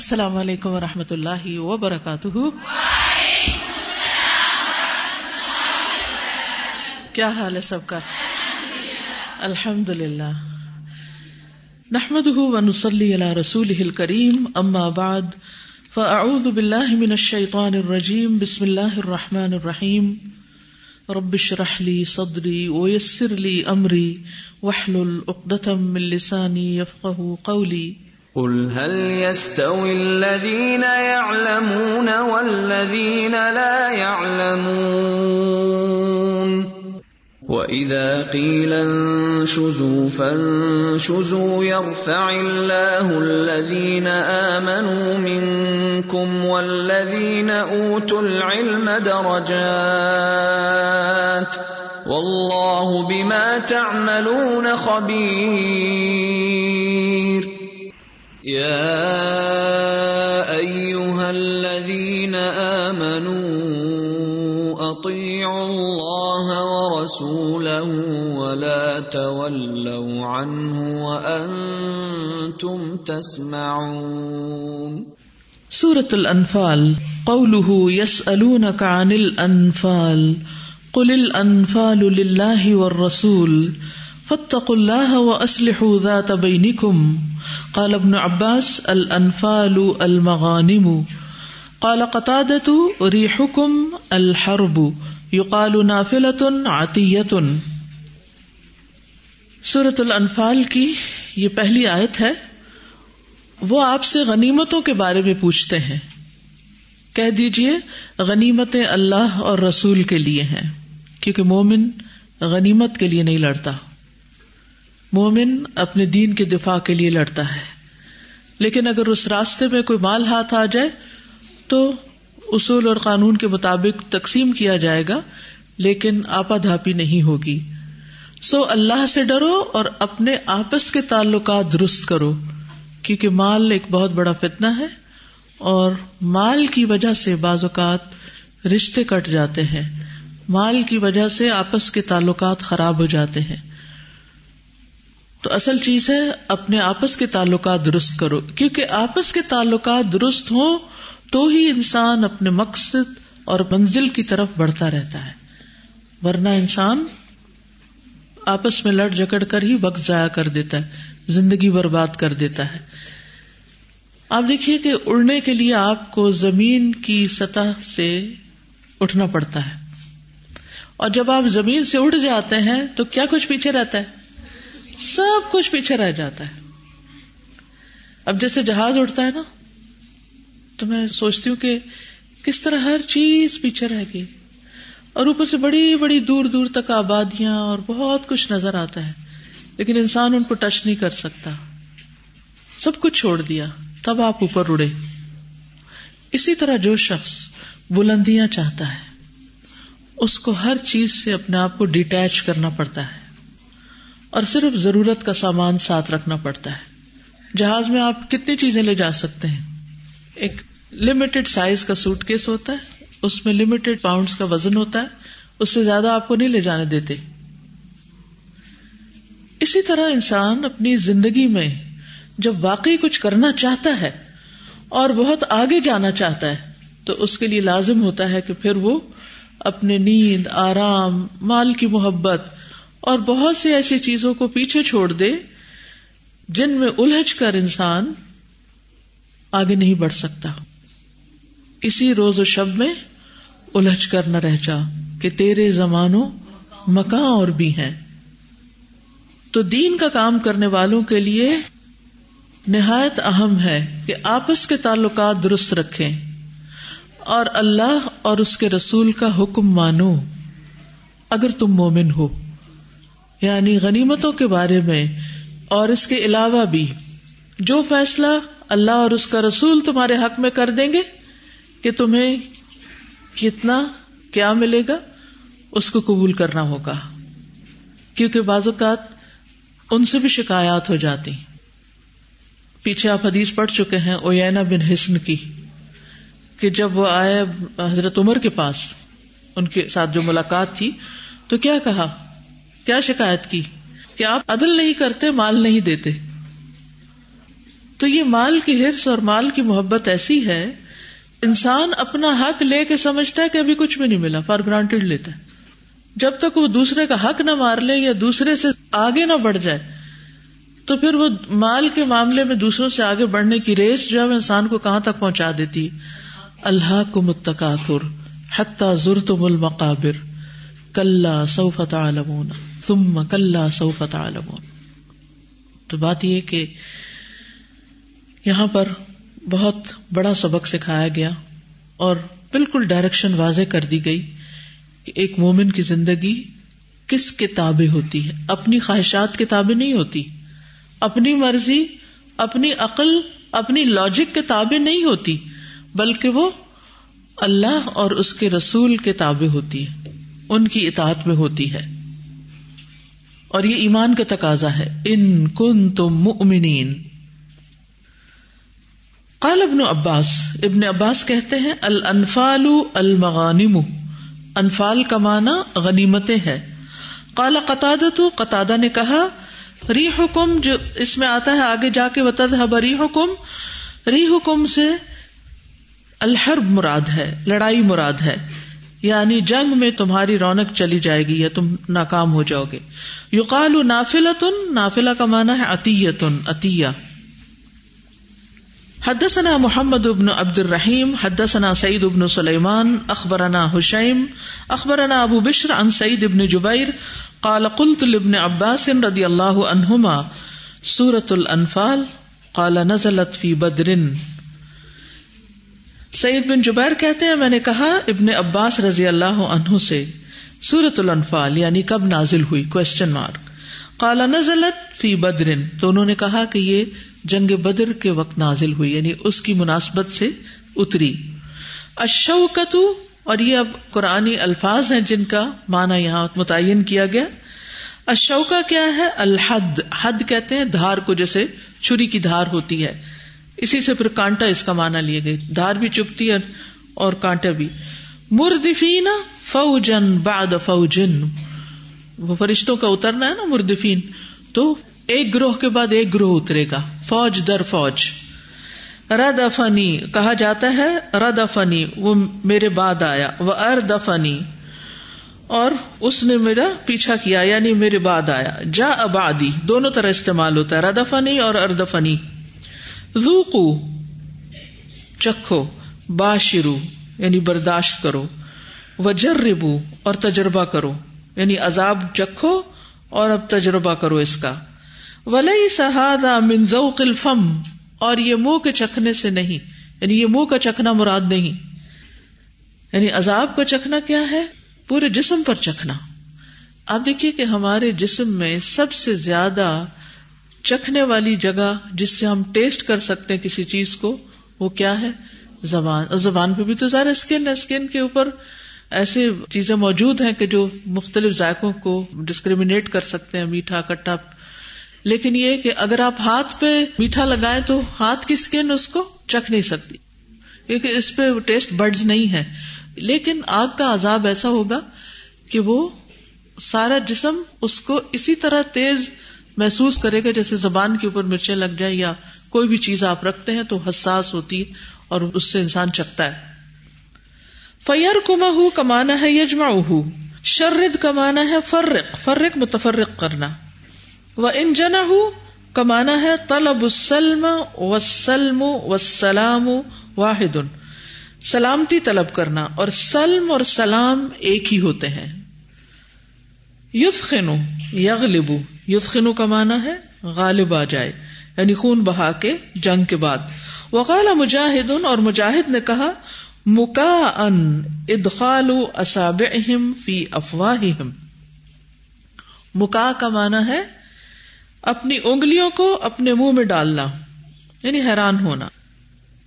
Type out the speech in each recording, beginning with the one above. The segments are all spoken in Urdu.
السلام علیکم و رحمۃ اللہ وبرکاتہ۔ کیا حال ہے سب کا؟ الحمد للہ نحمد ونسلی علی رسول کریم اما بعد، فاعوذ باللہ من الشیطان الرجیم، بسم اللہ الرحمن الرحیم۔ رب اشرح لي صدری ويسر لي امری، واحلل عقدة من لسانی يفقهوا قولی۔ قل هل يستوي الذين يعلمون والذين لا يعلمون وإذا قيل انشزوا فانشزوا يرفع الله الذين آمنوا منكم والذين أوتوا العلم درجات والله بما تعملون خبير يا أيها الذين آمنوا أطيعوا الله ورسوله ولا تولوا عنه وأنتم تسمعون. سورة الأنفال قوله يسألونك عن الأنفال قل الأنفال لله والرسول فاتقوا الله وأصلحوا ذات بينكم. قال ابن عباس الانفال المغانم. قال قتادة ريحكم الحرب. يقال نافلة عطية. سورة الانفال کی یہ پہلی آیت ہے. وہ آپ سے غنیمتوں کے بارے میں پوچھتے ہیں. کہہ دیجیے غنیمتیں اللہ اور رسول کے لیے ہیں. کیونکہ مومن غنیمت کے لیے نہیں لڑتا. مومن اپنے دین کے دفاع کے لیے لڑتا ہے۔ لیکن اگر اس راستے میں کوئی مال ہاتھ آ جائے تو اصول اور قانون کے مطابق تقسیم کیا جائے گا، لیکن آپا دھاپی نہیں ہوگی۔ سو اللہ سے ڈرو اور اپنے آپس کے تعلقات درست کرو، کیونکہ مال ایک بہت بڑا فتنا ہے اور مال کی وجہ سے بعض اوقات رشتے کٹ جاتے ہیں۔ مال کی وجہ سے آپس کے تعلقات خراب ہو جاتے ہیں۔ تو اصل چیز ہے اپنے آپس کے تعلقات درست کرو۔ کیونکہ آپس کے تعلقات درست ہوں تو ہی انسان اپنے مقصد اور منزل کی طرف بڑھتا رہتا ہے۔ ورنہ انسان آپس میں لڑ جکڑ کر ہی وقت ضائع کر دیتا ہے، زندگی برباد کر دیتا ہے۔ آپ دیکھیے کہ اڑنے کے لیے آپ کو زمین کی سطح سے اٹھنا پڑتا ہے۔ اور جب آپ زمین سے اڑ جاتے ہیں تو کیا کچھ پیچھے رہتا ہے؟ سب کچھ پیچھے رہ جاتا ہے۔ اب جیسے جہاز اٹھتا ہے نا، تو میں سوچتی ہوں کہ کس طرح ہر چیز پیچھے رہ گئی۔ اور اوپر سے بڑی بڑی دور دور تک آبادیاں اور بہت کچھ نظر آتا ہے، لیکن انسان ان کو ٹچ نہیں کر سکتا۔ سب کچھ چھوڑ دیا، تب آپ اوپر اڑے۔ اسی طرح جو شخص بلندیاں چاہتا ہے، اس کو ہر چیز سے اپنے آپ کو ڈیٹیچ کرنا پڑتا ہے۔ اور صرف ضرورت کا سامان ساتھ رکھنا پڑتا ہے۔ جہاز میں آپ کتنی چیزیں لے جا سکتے ہیں؟ ایک لمیٹڈ سائز کا سوٹ کیس ہوتا ہے، اس میں لمیٹڈ پاؤنڈ کا وزن ہوتا ہے، اس سے زیادہ آپ کو نہیں لے جانے دیتے۔ اسی طرح انسان اپنی زندگی میں جب واقعی کچھ کرنا چاہتا ہے اور بہت آگے جانا چاہتا ہے، تو اس کے لیے لازم ہوتا ہے کہ پھر وہ اپنے نیند، آرام، مال کی محبت اور بہت سی ایسی چیزوں کو پیچھے چھوڑ دے جن میں الجھ کر انسان آگے نہیں بڑھ سکتا۔ اسی روز و شب میں الجھ کر نہ رہ جا کہ تیرے زمانوں مکان اور بھی ہیں۔ تو دین کا کام کرنے والوں کے لیے نہایت اہم ہے کہ آپس کے تعلقات درست رکھیں اور اللہ اور اس کے رسول کا حکم مانو۔ اگر تم مومن ہو۔ یعنی غنیمتوں کے بارے میں اور اس کے علاوہ بھی جو فیصلہ اللہ اور اس کا رسول تمہارے حق میں کر دیں گے کہ تمہیں کتنا کیا ملے گا، اس کو قبول کرنا ہوگا۔ کیونکہ بعض اوقات ان سے بھی شکایات ہو جاتی۔ پیچھے آپ حدیث پڑھ چکے ہیں اوینا بن حسن کی کہ جب وہ آئے حضرت عمر کے پاس، ان کے ساتھ جو ملاقات تھی، تو کیا کہا؟ کیا شکایت کی کہ آپ عدل نہیں کرتے، مال نہیں دیتے؟ تو یہ مال کی ہرس اور مال کی محبت ایسی ہے، انسان اپنا حق لے کے سمجھتا ہے کہ ابھی کچھ بھی نہیں ملا فار گرانٹیڈ لیتا ہے۔ جب تک وہ دوسرے کا حق نہ مار لے یا دوسرے سے آگے نہ بڑھ جائے، تو پھر وہ مال کے معاملے میں دوسروں سے آگے بڑھنے کی ریس جو ہے انسان کو کہاں تک پہنچا دیتی اللہ کو متکاثر، حتیٰ ضرتم المقابر کل سوفت عالمون تم کل سوفت عالمون تو بات یہ کہ یہاں پر بہت بڑا سبق سکھایا گیا اور بالکل ڈائریکشن واضح کر دی گئی کہ ایک مومن کی زندگی کس کتابیں ہوتی ہے اپنی خواہشات کتابیں نہیں ہوتی۔ اپنی مرضی، اپنی عقل، اپنی لاجک کتابیں نہیں ہوتی، بلکہ وہ اللہ اور اس کے رسول کتابیں ہوتی ہے ان کی اطاعت میں ہوتی ہے۔ اور یہ ایمان کا تقاضا ہے۔ ان کن تم مؤمنین۔ قال ابن عباس ابن عباس کہتے ہیں الانفال المغانم انفال کا معنی غنیمتیں ہے قال قطادت قطادہ نے کہا ری حکم جو اس میں آتا ہے آگے جا کے بتا ری حکم ری حکم سے الحرب مراد ہے، لڑائی مراد ہے۔ یعنی جنگ میں تمہاری رونق چلی جائے گی یا تم ناکام ہو جاؤ گے۔ یقال نافلتن نافلہ کا معنی ہے عطیتن عطیہ۔ حدثنا محمد ابن عبد الرحیم حدثنا سعید ابن سلیمان، اخبرنا حشیم، اخبرنا ابو بشر عن سعید ابن جبیر، قال قلت لابن عباس رضی اللہ عنہما سورة الانفال، قال نزلت فی بدر۔ سعید بن جبیر کہتے ہیں، میں نے کہا ابن عباس رضی اللہ عنہ سے سورت الانفال یعنی کب نازل ہوئی؟ کوشچن مارک کالا نزلت فی بدرن. تو انہوں نے کہا کہ یہ جنگ بدر کے وقت نازل ہوئی یعنی اس کی مناسبت سے اتری۔ اشوکت اور یہ اب قرآنی الفاظ ہیں جن کا معنی یہاں متعین کیا گیا۔ اشوکا کیا ہے؟ الحد۔ حد کہتے ہیں دھار کو، جیسے چھری کی دھار ہوتی ہے۔ اسی سے پھر کانٹا اس کا معنی لیے گئے۔ دھار بھی چپتی ہے اور کانٹا بھی۔ مردفین فوجن بعد فوجن وہ فرشتوں کا اترنا ہے نا مردفین۔ تو ایک گروہ کے بعد ایک گروہ اترے گا، فوج در فوج۔ رد افنی کہا جاتا ہے رد افنی وہ میرے بعد آیا، وہ ارد افنی اور اس نے میرا پیچھا کیا یعنی میرے بعد آیا۔ جا ابادی دونوں طرح استعمال ہوتا ہے رد فنی اور ارد فنی زوکو چکھو، باشرو۔ یعنی برداشت کرو، وجربو اور تجربہ کرو یعنی عذاب چکھو اور اب تجربہ کرو اس کا۔ ولی سہادا ذوق الفم، اور یہ منہ کے چکھنے سے نہیں یعنی یہ منہ کا چکھنا مراد نہیں۔ یعنی عذاب کا چکھنا کیا ہے؟ پورے جسم پر چکھنا۔ آپ دیکھیے کہ ہمارے جسم میں سب سے زیادہ چکھنے والی جگہ جس سے ہم ٹیسٹ کر سکتے ہیں کسی چیز کو، وہ کیا ہے؟ زبان اور زبان پہ بھی تو زیادہ اسکن ہے۔ اسکن کے اوپر ایسے چیزیں موجود ہیں کہ جو مختلف ذائقوں کو ڈسکریمنیٹ کر سکتے ہیں، میٹھا، کٹا۔ لیکن یہ کہ اگر آپ ہاتھ پہ میٹھا لگائیں تو ہاتھ کی اسکن اس کو چکھ نہیں سکتی۔ کیونکہ اس پہ ٹیسٹ برڈز نہیں ہے۔ لیکن آگ کا عذاب ایسا ہوگا کہ وہ سارا جسم اس کو اسی طرح تیز محسوس کرے گا جیسے زبان کے اوپر مرچیں لگ جائیں یا کوئی بھی چیز آپ رکھتے ہیں تو حساس ہوتی ہے۔ اور اس سے انسان چکتا ہے۔ فیر کما کمانا ہے یجما شرد کمانا ہے فرق۔ فرق متفرق کرنا۔ وہ ان جنا کمانا ہے طلب السلم وسلم وسلام واحد۔ سلامتی طلب کرنا۔ اور سلم اور سلام ایک ہی ہوتے ہیں۔ یوف خنو یغلبو یوتخنو کمانا ہے غالب آ جائے۔ یعنی خون بہا کے جنگ کے بعد۔ وقال مجاہد اور مجاہد نے کہا مکا ان ادخال اصابعہم فی افواہہم. مکا کا مانا ہے اپنی انگلیوں کو اپنے منہ میں ڈالنا یعنی حیران ہونا،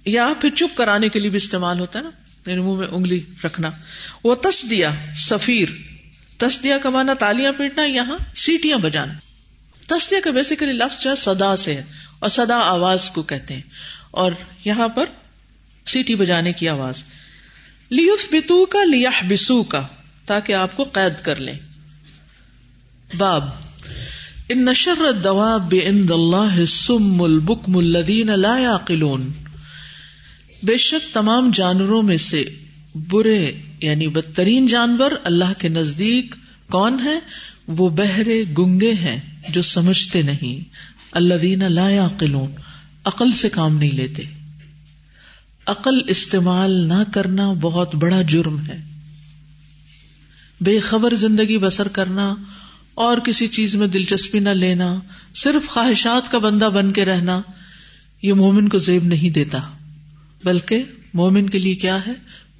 یا پھر چپ کرانے کے لیے بھی استعمال ہوتا ہے نا یعنی منہ میں انگلی رکھنا. وہ تس دیا سفیر تس دیا کا مانا تالیاں پیٹنا، یہاں سیٹیاں بجانا. تسدیا کا بیسیکلی لفظ جو ہے سدا سے ہے، اور سدا آواز کو کہتے ہیں. اور یہاں پر سیٹی بجانے کی آواز۔ لیف بتو کا بسو کا تاکہ آپ کو قید کر لیں۔ باب، ان نشر الدواب عند اللہ السم البکم الذین لا يعقلون بے شک تمام جانوروں میں سے برے یعنی بدترین جانور اللہ کے نزدیک کون ہے وہ بہرے گنگے ہیں جو سمجھتے نہیں۔ اللہ دینا لا يعقلون عقل سے کام نہیں لیتے۔ عقل استعمال نہ کرنا بہت بڑا جرم ہے۔ بے خبر زندگی بسر کرنا اور کسی چیز میں دلچسپی نہ لینا، صرف خواہشات کا بندہ بن کے رہنا، یہ مومن کو زیب نہیں دیتا۔ بلکہ مومن کے لیے کیا ہے؟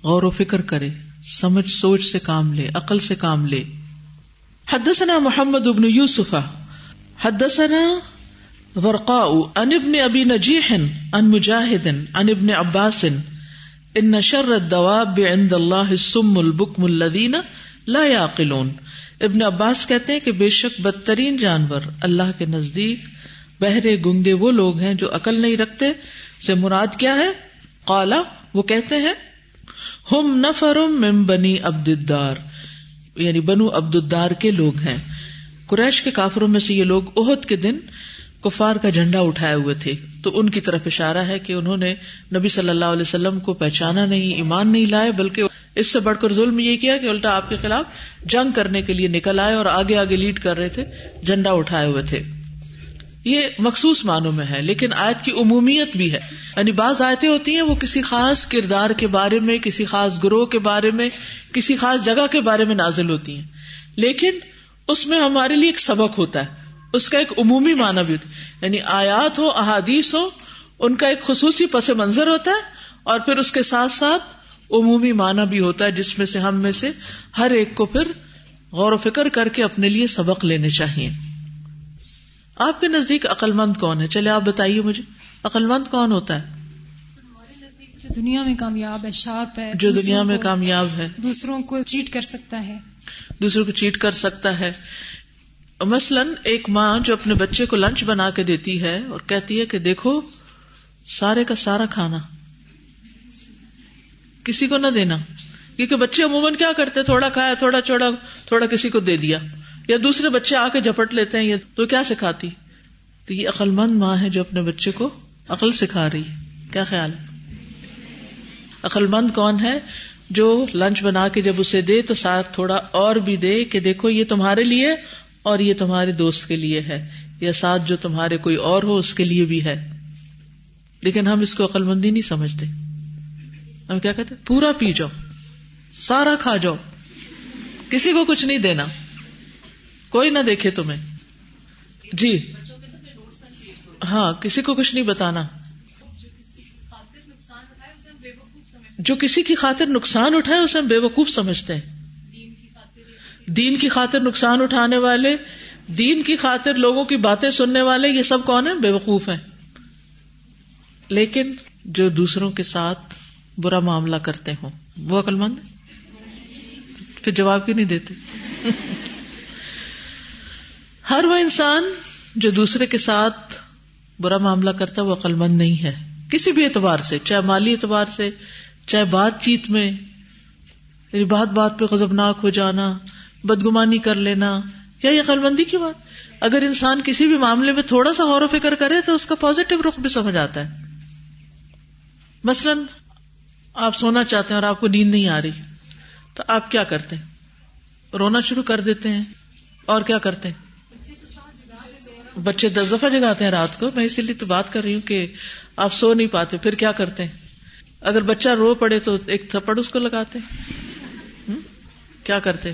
غور و فکر کرے، سمجھ سوچ سے کام لے، عقل سے کام لے۔ حدثنا محمد ابن یوسف حدثنا ورقاء عن ابن ابی نجیح عن مجاہد عن ابن عباس ان شر الدواب عند اللہ السم البکم الذین لا يعقلون ابن عباس کہتے ہیں کہ بے شک بدترین جانور اللہ کے نزدیک بہرے گنگے وہ لوگ ہیں جو عقل نہیں رکھتے۔ سے مراد کیا ہے؟ قالا، وہ کہتے ہیں، ہم نفرم من بنی عبد الدار۔ یعنی بنو عبد الدار کے لوگ ہیں۔ قریش کے کافروں میں سے یہ لوگ عہد کے دن کفار کا جھنڈا اٹھائے ہوئے تھے تو ان کی طرف اشارہ ہے کہ انہوں نے نبی صلی اللہ علیہ وسلم کو پہچانا نہیں، ایمان نہیں لائے، بلکہ اس سے بڑھ کر ظلم یہ کیا کہ الٹا آپ کے خلاف جنگ کرنے کے لیے نکل آئے اور آگے آگے لیڈ کر رہے تھے، جھنڈا اٹھائے ہوئے تھے۔ یہ مخصوص معنوں میں ہے، لیکن آیت کی عمومیت بھی ہے۔ یعنی بعض آیتیں ہوتی ہیں وہ کسی خاص کردار کے بارے میں، کسی خاص گروہ کے بارے میں، کسی خاص جگہ کے بارے میں نازل ہوتی ہیں۔ لیکن اس میں ہمارے لیے ایک سبق ہوتا ہے۔ اس کا ایک عمومی معنی بھی ہوتا ہے۔ یعنی آیات ہو احادیث ہو ان کا ایک خصوصی پس منظر ہوتا ہے اور پھر اس کے ساتھ ساتھ عمومی معنی بھی ہوتا ہے جس میں سے ہم میں سے ہر ایک کو پھر غور و فکر کر کے اپنے لیے سبق لینے چاہیے۔ آپ کے نزدیک عقل مند کون ہے؟ چلے آپ بتائیے مجھے۔ عقل مند کون ہوتا ہے؟ جو دنیا میں کامیاب ہے شارپ ہے جو دنیا میں کامیاب ہے۔ دوسروں کو چیٹ کر سکتا ہے۔ دوسروں کو چیٹ کر سکتا ہے۔ مثلاً ایک ماں جو اپنے بچے کو لنچ بنا کے دیتی ہے اور کہتی ہے کہ دیکھو، سارے کا سارا کھانا۔ کسی کو نہ دینا۔ کیونکہ بچے عموماً کیا کرتے؟ تھوڑا کھایا، تھوڑا چوڑا، تھوڑا کسی کو دے دیا۔ یا دوسرے بچے آ کے جھپٹ لیتے ہیں یہ تو کیا سکھاتی؟ تو یہ عقل مند ماں ہے جو اپنے بچے کو عقل سکھا رہی ہے۔ کیا خیال؟ عقل مند کون ہے جو لنچ بنا کے جب اسے دے تو ساتھ تھوڑا اور بھی دے کہ دیکھو، یہ تمہارے لیے اور یہ تمہارے دوست کے لیے ہے، یا ساتھ جو تمہارے کوئی اور ہو، اس کے لیے بھی ہے۔ لیکن ہم اس کو عقل مندی نہیں سمجھتے۔ ہم کیا کہتے پورا پی جاؤ، سارا کھا جاؤ۔ کسی کو کچھ نہیں دینا۔ کوئی نہ دیکھے تمہیں۔ جی۔ ہاں کسی کو کچھ نہیں بتانا۔ جو کسی کی خاطر نقصان اٹھائے، اسے ہم بے وقوف سمجھتے ہیں۔ دین کی خاطر نقصان اٹھانے والے، دین کی خاطر لوگوں کی باتیں سننے والے، یہ سب کون ہیں؟ بے وقوف ہیں۔ لیکن جو دوسروں کے ساتھ برا معاملہ کرتے ہوں، وہ عقل مند پھر جواب کیوں نہیں دیتے؟ ہر وہ انسان جو دوسرے کے ساتھ برا معاملہ کرتا ہے وہ عقل مند نہیں ہے۔ کسی بھی اعتبار سے، چاہے مالی اعتبار سے، چاہے بات چیت میں، بات بات پہ غضبناک ہو جانا بدگمانی کر لینا کیا یہ عقل مندی کی بات؟ اگر انسان کسی بھی معاملے میں تھوڑا سا غور و فکر کرے تو اس کا پازیٹو رخ بھی سمجھ آتا ہے۔ مثلاً آپ سونا چاہتے ہیں اور آپ کو نیند نہیں آ رہی، تو آپ کیا کرتے ہیں؟ رونا شروع کر دیتے ہیں۔ اور کیا کرتے ہیں؟ بچے دس دفعہ جگاتے ہیں رات کو۔ میں اسی لیے تو بات کر رہی ہوں کہ آپ سو نہیں پاتے، پھر کیا کرتے ہیں؟ اگر بچہ رو پڑے تو ایک تھپڑ اس کو لگاتے ہیں۔ کیا کرتے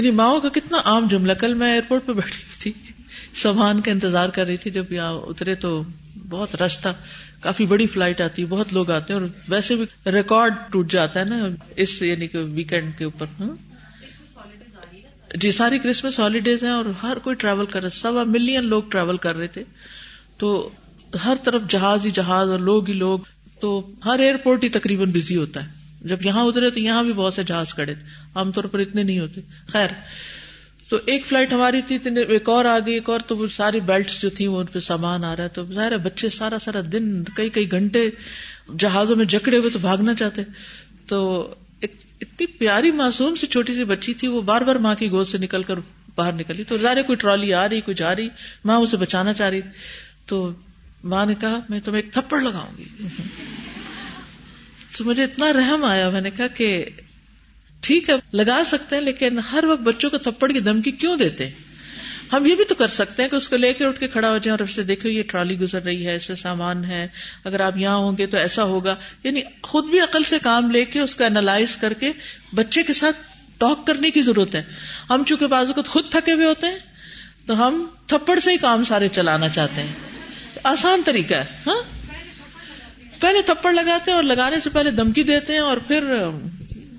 یعنی ماؤں کا کتنا عام جملہ، کل میں ایئرپورٹ پہ بیٹھی ہوئی تھی، سامان کا انتظار کر رہی تھی، جب یہاں اترے تو بہت رش تھا، کافی بڑی فلائٹ آتی ہے بہت لوگ آتے ہیں اور ویسے بھی ریکارڈ ٹوٹ جاتا ہے نا اس یعنی کہ ویکینڈ کے اوپر ہاں۔ جی ساری کرسمس ہالیڈیز ہیں اور ہر کوئی ٹریول کر رہا ہے، سوا ملین لوگ ٹریول کر رہے تھے۔ تو ہر طرف جہاز ہی جہاز اور لوگ ہی لوگ، تو ہر ایئرپورٹ ہی تقریباً بزی ہوتا ہے۔ جب یہاں اترے تو یہاں بھی بہت سے جہاز کھڑے تھے۔ عام طور پر اتنے نہیں ہوتے۔ خیر، تو ایک فلائٹ ہماری تھی ایک اور آ گئی، ایک اور، تو وہ ساری بیلٹس جو تھی وہ ان پہ سامان آ رہا ہے۔ تو ظاہر ہے، بچے سارا سارا دن کئی کئی گھنٹے جہازوں میں جکڑے ہوئے تو بھاگنا چاہتے۔ تو ایک اتنی پیاری معصوم سی چھوٹی سی بچی تھی، وہ بار بار ماں کی گود سے نکل کر باہر نکلی تو ظاہر کوئی ٹرالی آ رہی، کوئی جا رہی، ماں اسے بچانا چاہ رہی۔ تو ماں نے کہا، میں تمہیں ایک تھپڑ لگاؤں گی۔ تو مجھے اتنا رحم آیا، میں نے کہا کہ ٹھیک ہے، لگا سکتے ہیں، لیکن ہر وقت بچوں کو تھپڑ کی دھمکی کیوں دیتے؟ ہیں ہم یہ بھی تو کر سکتے ہیں کہ اس کو لے کے اٹھ کے کھڑا ہو جائیں اور اسے دیکھو یہ ٹرالی گزر رہی ہے، اس میں سامان ہے، اگر آپ یہاں ہوں گے تو ایسا ہوگا۔ یعنی خود بھی عقل سے کام لے کے اس کا اینالائز کر کے بچے کے ساتھ ٹاک کرنے کی ضرورت ہے۔ ہم چونکہ بازو کو خود تھکے ہوئے ہوتے ہیں، تو ہم تھپڑ سے ہی کام سارے چلانا چاہتے ہیں۔ آسان طریقہ ہے ہاں؟ پہلے تھپڑ لگاتے ہیں اور لگانے سے پہلے دمکی دیتے ہیں اور پھر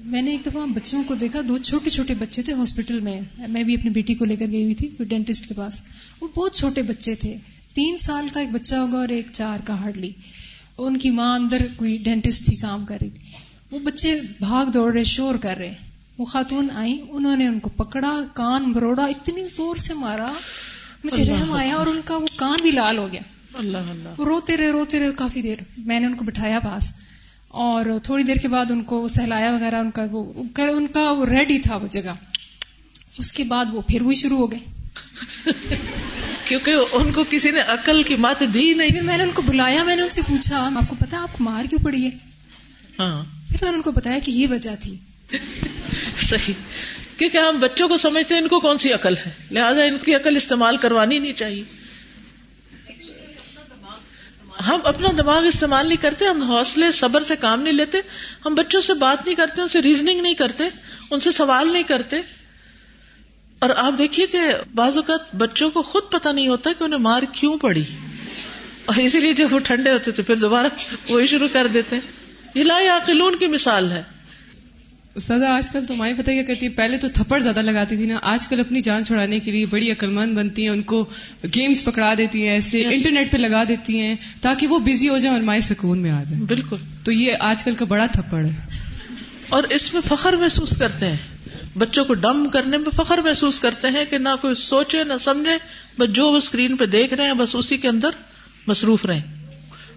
میں نے ایک دفعہ بچوں کو دیکھا دو چھوٹے چھوٹے بچے تھے ہاسپٹل میں۔ میں بھی اپنی بیٹی کو لے کر گئی ہوئی تھی ڈینٹسٹ کے پاس۔ وہ بہت چھوٹے بچے تھے۔ تین سال کا ایک بچہ ہوگا اور ایک چار کا ہارڈلی۔ ان کی ماں اندر کوئی ڈینٹسٹ تھی کام کر رہی تھی۔ وہ بچے بھاگ دوڑ رہے شور کر رہے۔ وہ خاتون آئی انہوں نے ان کو پکڑا کان بروڑا اتنی زور سے مارا۔ مجھے رحم آیا اور ان کا وہ کان بھی لال ہو گیا۔ اللہ اللہ روتے رہے روتے رہے کافی دیر۔ میں نے ان کو بٹھایا پاس۔ اور تھوڑی دیر کے بعد ان کو سہلایا وغیرہ ان کا وہ ان کا وہ ریڈی تھا وہ جگہ۔ اس کے بعد وہ پھر وہی شروع ہو گئے۔ کیونکہ ان کو کسی نے عقل کی مات دی نہیں۔ میں نے ان کو بلایا میں نے ان سے پوچھا آپ کو پتا آپ کو مار کیوں پڑی ہے؟ ہاں۔ پھر میں نے ان کو بتایا کہ یہ وجہ تھی۔ صحیح۔ کیونکہ ہم بچوں کو سمجھتے ہیں ان کو کون سی عقل ہے؟ لہٰذا ان کی عقل استعمال کروانی نہیں چاہیے۔ ہم اپنا دماغ استعمال نہیں کرتے، ہم حوصلے، صبر سے کام نہیں لیتے، ہم بچوں سے بات نہیں کرتے، ان سے ریزننگ نہیں کرتے، ان سے سوال نہیں کرتے۔ اور آپ دیکھیے کہ بعض اوقات بچوں کو خود پتہ نہیں ہوتا کہ انہیں مار کیوں پڑی۔ اور اسی لیے جب وہ ٹھنڈے ہوتے تھے پھر دوبارہ وہی شروع کر دیتے۔ یہ لا عقلون کی مثال ہے۔ استاد آج کل تو مائیں پتہ کیا کرتی ہے پہلے تو تھپڑ زیادہ لگاتی تھی نا آج کل اپنی جان چھڑانے کے لیے بڑی عقل مند بنتی ہیں ان کو گیمز پکڑا دیتی ہیں ایسے انٹرنیٹ پہ لگا دیتی ہیں تاکہ وہ بزی ہو جائیں اور مائیں سکون میں آ جائیں۔ بالکل۔ تو یہ آج کل کا بڑا تھپڑ ہے۔ اور اس میں فخر محسوس کرتے ہیں۔ بچوں کو ڈم کرنے میں فخر محسوس کرتے ہیں کہ نہ کوئی سوچے نہ سمجھے بس جو وہ اسکرین پہ دیکھ رہے ہیں بس اسی کے اندر مصروف رہیں۔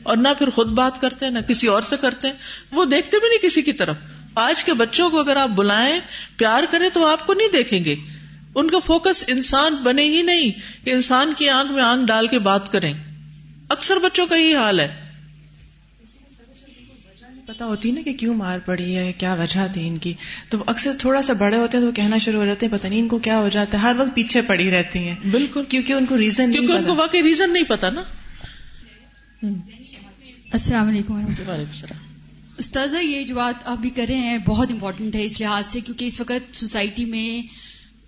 اور نہ پھر خود بات کرتے ہیں نہ کسی اور سے کرتے ہیں۔ وہ دیکھتے بھی نہیں کسی کی طرف۔ آج کے بچوں کو اگر آپ بلائیں پیار کریں تو آپ کو نہیں دیکھیں گے۔ ان کا فوکس انسان بنے ہی نہیں کہ انسان کی آنکھ میں آنکھ ڈال کے بات کریں۔ اکثر بچوں کا یہ حال ہے۔ پتا ہوتی نا کہ کیوں مار پڑی ہے کیا وجہ تھی ان کی؟ تو اکثر تھوڑا سا بڑے ہوتے ہیں تو وہ کہنا شروع ہو جاتے ہیں پتہ نہیں ان کو کیا ہو جاتا ہے۔ ہر وقت پیچھے پڑی رہتی ہیں۔ بالکل۔ کیونکہ ان کو ریزن کیونکہ ان کو واقعی ریزن نہیں پتا نا۔ السلام علیکم و السلام۔ استاذہ، یہ جو بات آپ بھی کر رہے ہیں بہت امپورٹنٹ ہے اس لحاظ سے، کیونکہ اس وقت سوسائٹی میں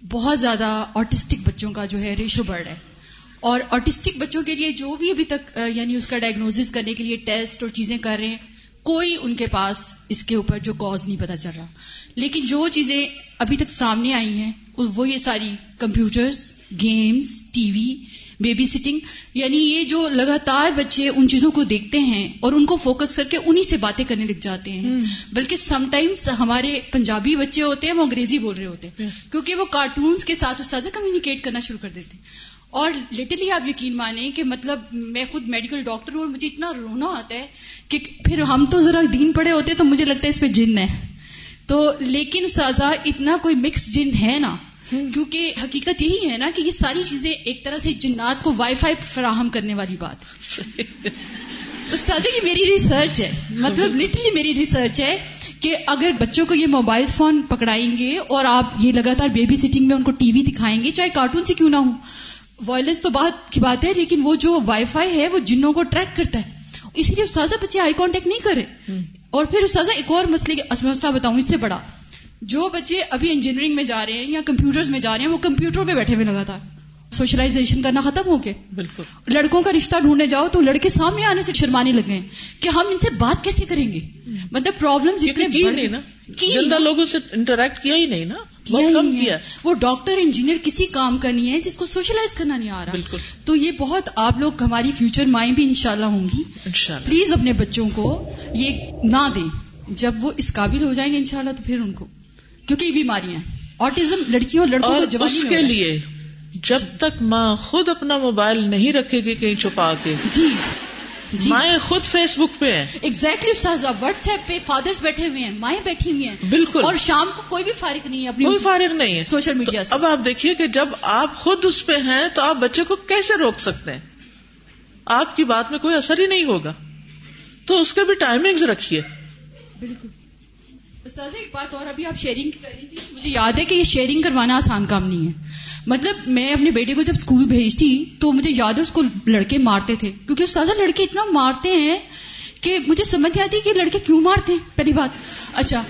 بہت زیادہ آٹسٹک بچوں کا جو ہے ریشو بڑھ رہا ہے۔ اور آٹسٹک بچوں کے لیے جو بھی ابھی تک یعنی اس کا ڈائگنوز کرنے کے لیے ٹیسٹ اور چیزیں کر رہے ہیں، کوئی ان کے پاس اس کے اوپر جو کاز نہیں پتا چل رہا۔ لیکن جو چیزیں ابھی تک سامنے آئی ہیں، وہ یہ ساری computers games T V baby sitting یعنی یہ جو لگاتار بچے ان چیزوں کو دیکھتے ہیں اور ان کو فوکس کر کے انہی سے باتیں کرنے لگ جاتے ہیں. بلکہ سم ٹائمس ہمارے پنجابی بچے ہوتے ہیں وہ انگریزی بول رہے ہوتے ہیں۔ کیونکہ وہ کارٹونس کے ساتھ استاذہ کمیونیکیٹ کرنا شروع کر دیتے ہیں۔ اور لٹرلی آپ یقین مانیں کہ مطلب میں خود میڈیکل ڈاکٹر ہوں اور مجھے اتنا رونا آتا ہے کہ پھر ہم تو ذرا دین پڑے ہوتے تو مجھے لگتا ہے اس پہ جن ہے۔ تو لیکن استاذہ اتنا کوئی مکس جن ہے نا کیونکہ حقیقت یہی ہے نا کہ یہ ساری چیزیں ایک طرح سے جنات کو وائی فائی فراہم کرنے والی بات استاد یہ میری ریسرچ ہے۔ مطلب لٹرلی میری ریسرچ ہے کہ اگر بچوں کو یہ موبائل فون پکڑائیں گے اور آپ یہ لگاتار بیبی سٹنگ میں ان کو ٹی وی دکھائیں گے چاہے کارٹون سے کیوں نہ ہو۔ وائرلیس تو بات کی بات ہے لیکن وہ جو وائی فائی ہے وہ جنوں کو ٹریک کرتا ہے۔ اسی لیے استاذہ بچے آئی کانٹیکٹ نہیں کرے اور پھر استاذہ ایک اور مسئلے مسئلہ بتاؤں اس سے بڑا۔ جو بچے ابھی انجینئرنگ میں جا رہے ہیں یا کمپیوٹر میں جا رہے ہیں وہ کمپیوٹر پہ بیٹھے ہوئے لگاتا سوشلائزیشن کرنا ختم ہو گیا بالکل۔ لڑکوں کا رشتہ ڈھونڈنے جاؤ تو لڑکے سامنے آنے سے شرمانے لگے ہیں کہ ہم ان سے بات کیسے کریں گے؟ مطلب پرابلم لوگوں سے انٹریکٹ کیا ہی نہیں نا؟ کم کیا۔ وہ ڈاکٹر انجینئر کسی کام کا نہیں ہے جس کو سوشلائز کرنا نہیں آ رہا۔ بالکل۔ تو یہ بہت آپ لوگ ہماری فیوچر مائیں بھی انشاءاللہ ہوں گی۔ پلیز اپنے بچوں کو یہ نہ دیں۔ جب وہ اس قابل ہو جائیں گے انشاءاللہ تو پھر ان کو۔ کیونکہ یہ بیماریاں آٹزم لڑکیوں اور لڑکوں کو اس کے لیے جب تک ماں خود اپنا موبائل نہیں رکھے گی کہیں چھپا کے۔ جی۔ جی۔ مائیں خود فیس بک پہ ہیں۔ ایگزیکٹلی استاذ واٹس ایپ پہ فادرز بیٹھے ہوئے ہیں مائیں بیٹھی ہوئی ہیں۔ بالکل۔ اور شام کو کوئی بھی فارغ نہیں ہے اپنی کوئی فارغ نہیں ہے۔ سوشل میڈیا سے۔ اب آپ دیکھیے کہ جب آپ خود اس پہ ہیں تو آپ بچے کو کیسے روک سکتے ہیں؟ آپ کی بات میں کوئی اثر ہی نہیں ہوگا۔ تو اس کے بھی ٹائمنگز رکھیے۔ بالکل۔ استاذ، ایک بات اور ابھی آپ شیئرنگ کر رہی تھی، مجھے یاد ہے کہ یہ شیئرنگ کروانا آسان کام نہیں ہے۔ مطلب میں اپنے بیٹے کو جب اسکول بھیجتی تو مجھے یاد ہے اس کو لڑکے مارتے تھے۔ کیونکہ استاذہ، لڑکے اتنا مارتے ہیں کہ مجھے سمجھ نہیں آتی کہ لڑکے کیوں مارتے ہیں۔ پہلی بات۔ اچھا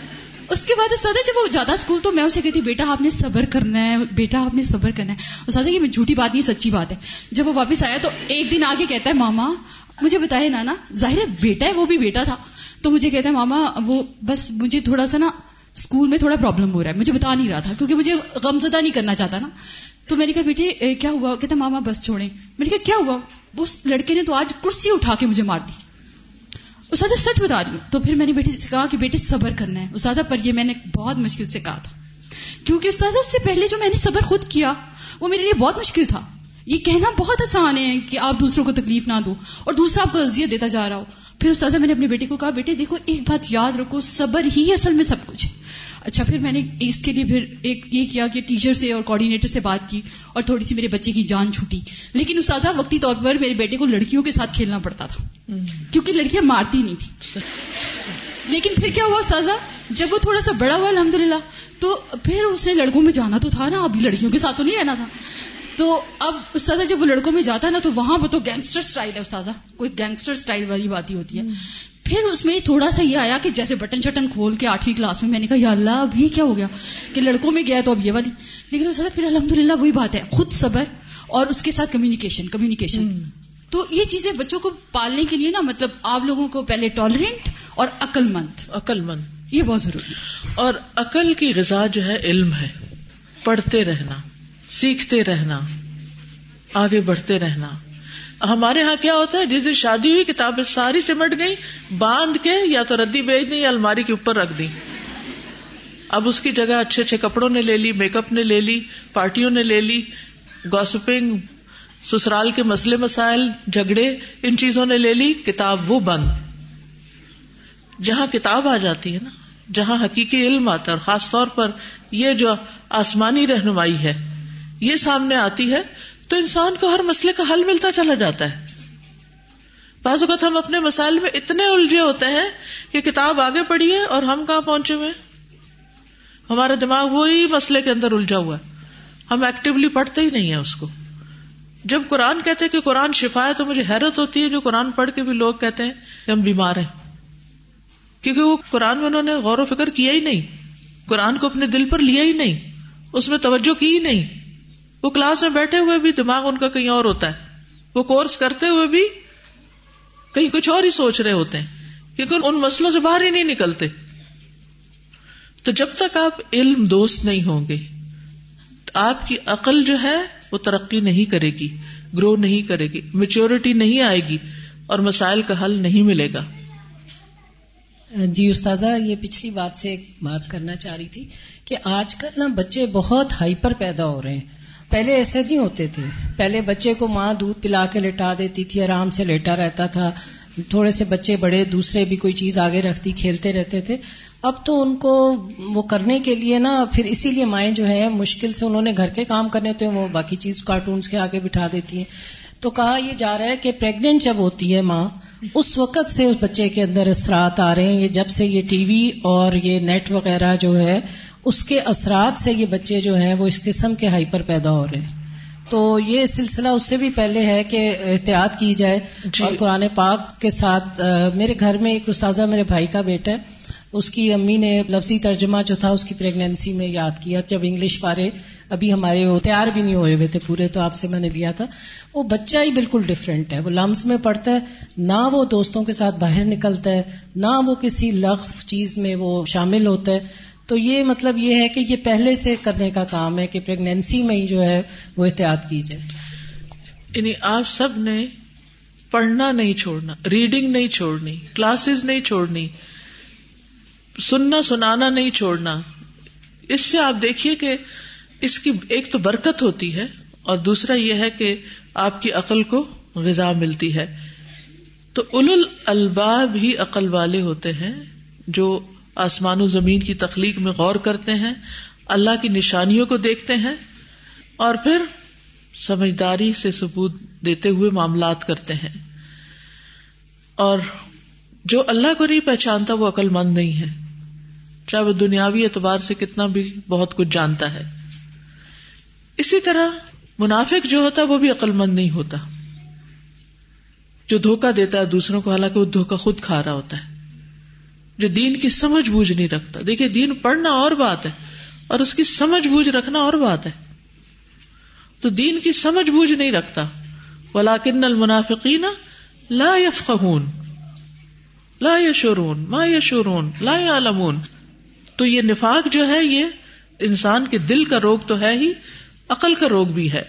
اس کے بعد استاذہ، جب وہ زیادہ اسکول تو میں اسے کہتی، بیٹا، آپ نے صبر کرنا ہے، بیٹا، آپ نے صبر کرنا ہے۔ استاذہ، یہ جھوٹی بات نہیں، سچی بات ہے۔ جب وہ واپس آیا تو ایک دن آگے کہتا ہے، ماما، مجھے بتائے نانا، ظاہر ہے بیٹا ہے، وہ بھی بیٹا تھا۔ تو مجھے کہتا ہے، ماما، وہ بس مجھے تھوڑا سا نا اسکول میں تھوڑا پرابلم ہو رہا ہے، مجھے بتا نہیں رہا تھا، کیونکہ مجھے غمزدہ نہیں کرنا چاہتا نا۔ تو میں نے کہا، بیٹے کیا ہوا؟ کہتا ماما، بس چھوڑیں۔ میں نے کہا، کیا ہوا؟ اس لڑکے نے تو آج کرسی اٹھا کے مجھے مار دی۔ اسادہ سچ بتا رہی ہوں۔ تو پھر میں نے بیٹے سے کہا کہ، بیٹے، صبر کرنا ہے۔ اسادہ پر یہ میں نے بہت مشکل سے کہا تھا۔ کیونکہ استاذہ اس سے پہلے جو میں نے صبر خود کیا، وہ میرے لیے بہت مشکل تھا۔ یہ کہنا بہت آسان ہے کہ آپ دوسروں کو تکلیف نہ دو اور دوسرا آپ کو اذیت دیتا جا رہا ہو۔ پھر استاذہ میں نے اپنے بیٹے کو کہا بیٹے دیکھو ایک بات یاد رکھو صبر ہی اصل میں سب کچھ ہے. اچھا پھر میں نے اس کے لیے پھر ایک یہ کیا کہ ٹیچر سے اور کوآرڈینیٹر سے بات کی اور تھوڑی سی میرے بچے کی جان چھوٹی۔ لیکن استاذہ وقتی طور پر میرے بیٹے کو لڑکیوں کے ساتھ کھیلنا پڑتا تھا۔ کیونکہ لڑکیاں مارتی نہیں تھی لیکن پھر کیا ہوا استاذہ؟ جب وہ تھوڑا سا بڑا ہوا الحمدللہ تو پھر اس نے لڑکوں میں جانا تو تھا نا ابھی لڑکیوں کے ساتھ تو نہیں رہنا تھا۔ تو اب استاذہ جب وہ لڑکوں میں جاتا ہے نا تو وہاں وہ تو گینگسٹر سٹائل ہے استاذہ کوئی گینگسٹر سٹائل والی بات ہی ہوتی ہے۔ پھر اس میں تھوڑا سا یہ آیا کہ جیسے بٹن شٹن کھول کے آٹھویں کلاس میں میں نے کہا یا اللہ اب یہ کیا ہو گیا کہ لڑکوں میں گیا تو اب یہ والی۔ لیکن استاذہ پھر الحمدللہ وہی بات ہے خود صبر اور اس کے ساتھ کمیونیکیشن کمیونیکیشن تو یہ چیزیں بچوں کو پالنے کے لیے نا مطلب آپ لوگوں کو پہلے ٹالرنٹ اور عقل مند عقل مند یہ بہت ضروری۔ اور عقل کی غذا جو ہے علم ہے۔ پڑھتے رہنا۔ سیکھتے رہنا، آگے بڑھتے رہنا۔ ہمارے ہاں کیا ہوتا ہے؟ جس دن شادی ہوئی، کتابیں ساری سمٹ گئی باندھ کے یا تو ردی بیچ دی یا الماری کے اوپر رکھ دی اب اس کی جگہ اچھے اچھے کپڑوں نے لے لی، میک اپ نے لے لی، پارٹیوں نے لے لی گوسپنگ سسرال کے مسئلے مسائل، جھگڑے، ان چیزوں نے لے لی، کتاب وہ بند۔ جہاں کتاب آ جاتی ہے نا، جہاں حقیقی علم آتا ہے، اور خاص طور پر یہ جو آسمانی رہنمائی ہے۔ یہ سامنے آتی ہے تو انسان کو ہر مسئلے کا حل ملتا چلا جاتا ہے۔ بعض اوقات ہم اپنے مسائل میں اتنے الجھے ہوتے ہیں کہ کتاب آگے پڑھی ہے اور ہم کہاں پہنچے ہوئے ہمارا دماغ وہی مسئلے کے اندر الجھا ہوا ہے۔ ہم ایکٹیولی پڑھتے ہی نہیں ہیں اس کو۔ جب قرآن کہتے ہیں کہ قرآن شفا ہے تو مجھے حیرت ہوتی ہے جو قرآن پڑھ کے بھی لوگ کہتے ہیں کہ ہم بیمار ہیں۔ کیونکہ وہ قرآن میں انہوں نے غور و فکر کیا ہی نہیں۔ قرآن کو اپنے دل پر لیا ہی نہیں۔ اس میں توجہ کی ہی نہیں۔ وہ کلاس میں بیٹھے ہوئے بھی دماغ ان کا کہیں اور ہوتا ہے۔ وہ کورس کرتے ہوئے بھی کہیں کچھ اور ہی سوچ رہے ہوتے ہیں۔ کیونکہ ان مسئلوں سے باہر ہی نہیں نکلتے۔ تو جب تک آپ علم دوست نہیں ہوں گے، آپ کی عقل جو ہے وہ ترقی نہیں کرے گی، گرو نہیں کرے گی میچورٹی نہیں آئے گی اور مسائل کا حل نہیں ملے گا۔ جی استاذہ، یہ پچھلی بات سے ایک بات کرنا چاہ رہی تھی کہ آج کل نا بچے بہت ہائپر پیدا ہو رہے ہیں۔ پہلے ایسے نہیں ہوتے تھے۔ پہلے بچے کو ماں دودھ پلا کے لٹا دیتی تھی، آرام سے لیٹا رہتا تھا۔ تھوڑے سے بچے بڑے، دوسرے بھی کوئی چیز آگے رکھتی، کھیلتے رہتے تھے۔ اب تو ان کو وہ کرنے کے لیے نا، پھر اسی لیے مائیں جو ہے مشکل سے انہوں نے گھر کے کام کرنے ہوتے ہیں وہ باقی چیز کارٹونس کے آگے بٹھا دیتی ہیں۔ تو کہا یہ جا رہا ہے کہ پریگنٹ جب ہوتی ہے ماں، اس وقت سے اس بچے کے اندر اثرات آ رہے ہیں۔ یہ جب سے یہ ٹی وی اور یہ نیٹ وغیرہ جو ہے اس کے اثرات سے یہ بچے جو ہیں وہ اس قسم کے ہائپر پیدا ہو رہے ہیں۔ تو یہ سلسلہ اس سے بھی پہلے ہے کہ احتیاط کی جائے۔ جی۔ اور قرآن پاک کے ساتھ میرے گھر میں ایک استاذہ میرے بھائی کا بیٹا ہے۔ اس کی امی نے لفظی ترجمہ جو تھا اس کی پریگنینسی میں یاد کیا۔ جب انگلش پارے ابھی ہمارے وہ تیار بھی نہیں ہوئے ہوئے تھے پورے تو آپ سے میں نے لیا تھا۔ وہ بچہ ہی بالکل ڈفرینٹ ہے۔ وہ لمس میں پڑتا ہے۔ نہ وہ دوستوں کے ساتھ باہر نکلتا ہے نہ وہ کسی لغف چیز میں وہ شامل ہوتا ہے۔ تو یہ مطلب یہ ہے کہ یہ پہلے سے کرنے کا کام ہے کہ پریگنینسی میں ہی جو ہے وہ احتیاط کی جائے یعنی آپ سب نے پڑھنا نہیں چھوڑنا ریڈنگ نہیں چھوڑنی کلاسز نہیں چھوڑنی، سننا سنانا نہیں چھوڑنا۔ اس سے آپ دیکھیے کہ اس کی ایک تو برکت ہوتی ہے اور دوسرا یہ ہے کہ آپ کی عقل کو غذا ملتی ہے۔ تو اول الباب ہی عقل والے ہوتے ہیں جو آسمان و زمین کی تخلیق میں غور کرتے ہیں، اللہ کی نشانیوں کو دیکھتے ہیں اور پھر سمجھداری سے ثبوت دیتے ہوئے معاملات کرتے ہیں۔ اور جو اللہ کو نہیں پہچانتا، وہ عقل مند نہیں ہے۔ چاہے وہ دنیاوی اعتبار سے کتنا بھی بہت کچھ جانتا ہے۔ اسی طرح منافق جو ہوتا ہے وہ بھی عقل مند نہیں ہوتا۔ جو دھوکا دیتا ہے دوسروں کو، حالانکہ وہ دھوکا خود کھا رہا ہوتا ہے۔ جو دین کی سمجھ بوجھ نہیں رکھتا۔ دیکھیے، دین پڑھنا اور بات ہے اور اس کی سمجھ بوجھ رکھنا اور بات ہے۔ تو دین کی سمجھ بوجھ نہیں رکھتا۔ ولاکن المنافقین لا یفقہون لا یشورون ما یشورون لا یعلمون تو یہ نفاق جو ہے، یہ انسان کے دل کا روگ تو ہے ہی، عقل کا روگ بھی ہے۔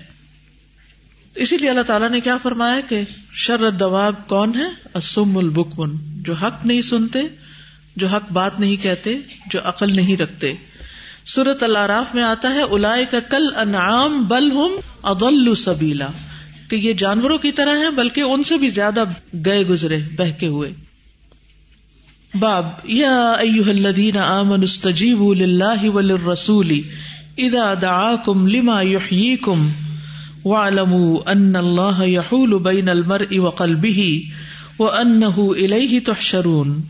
اسی لیے اللہ تعالیٰ نے کیا فرمایا کہ شرد دواب کون ہے؟ اسم البکمن۔ جو حق نہیں سنتے جو حق بات نہیں کہتے، جو عقل نہیں رکھتے۔ سورت اللہ میں آتا ہے الا کا کل انعام بل ہم ادل سبیلا۔ کہ یہ جانوروں کی طرح ہیں، بلکہ ان سے بھی زیادہ گئے گزرے، بہکے ہوئے۔ باب، یا ایوہ الذین آمنوا استجیبوا للہ وللرسول اذا دعاکم لما یحییکم وعلموا ان اللہ یحول بین المرء وقلبہ وانہ الیہ تحشرون۔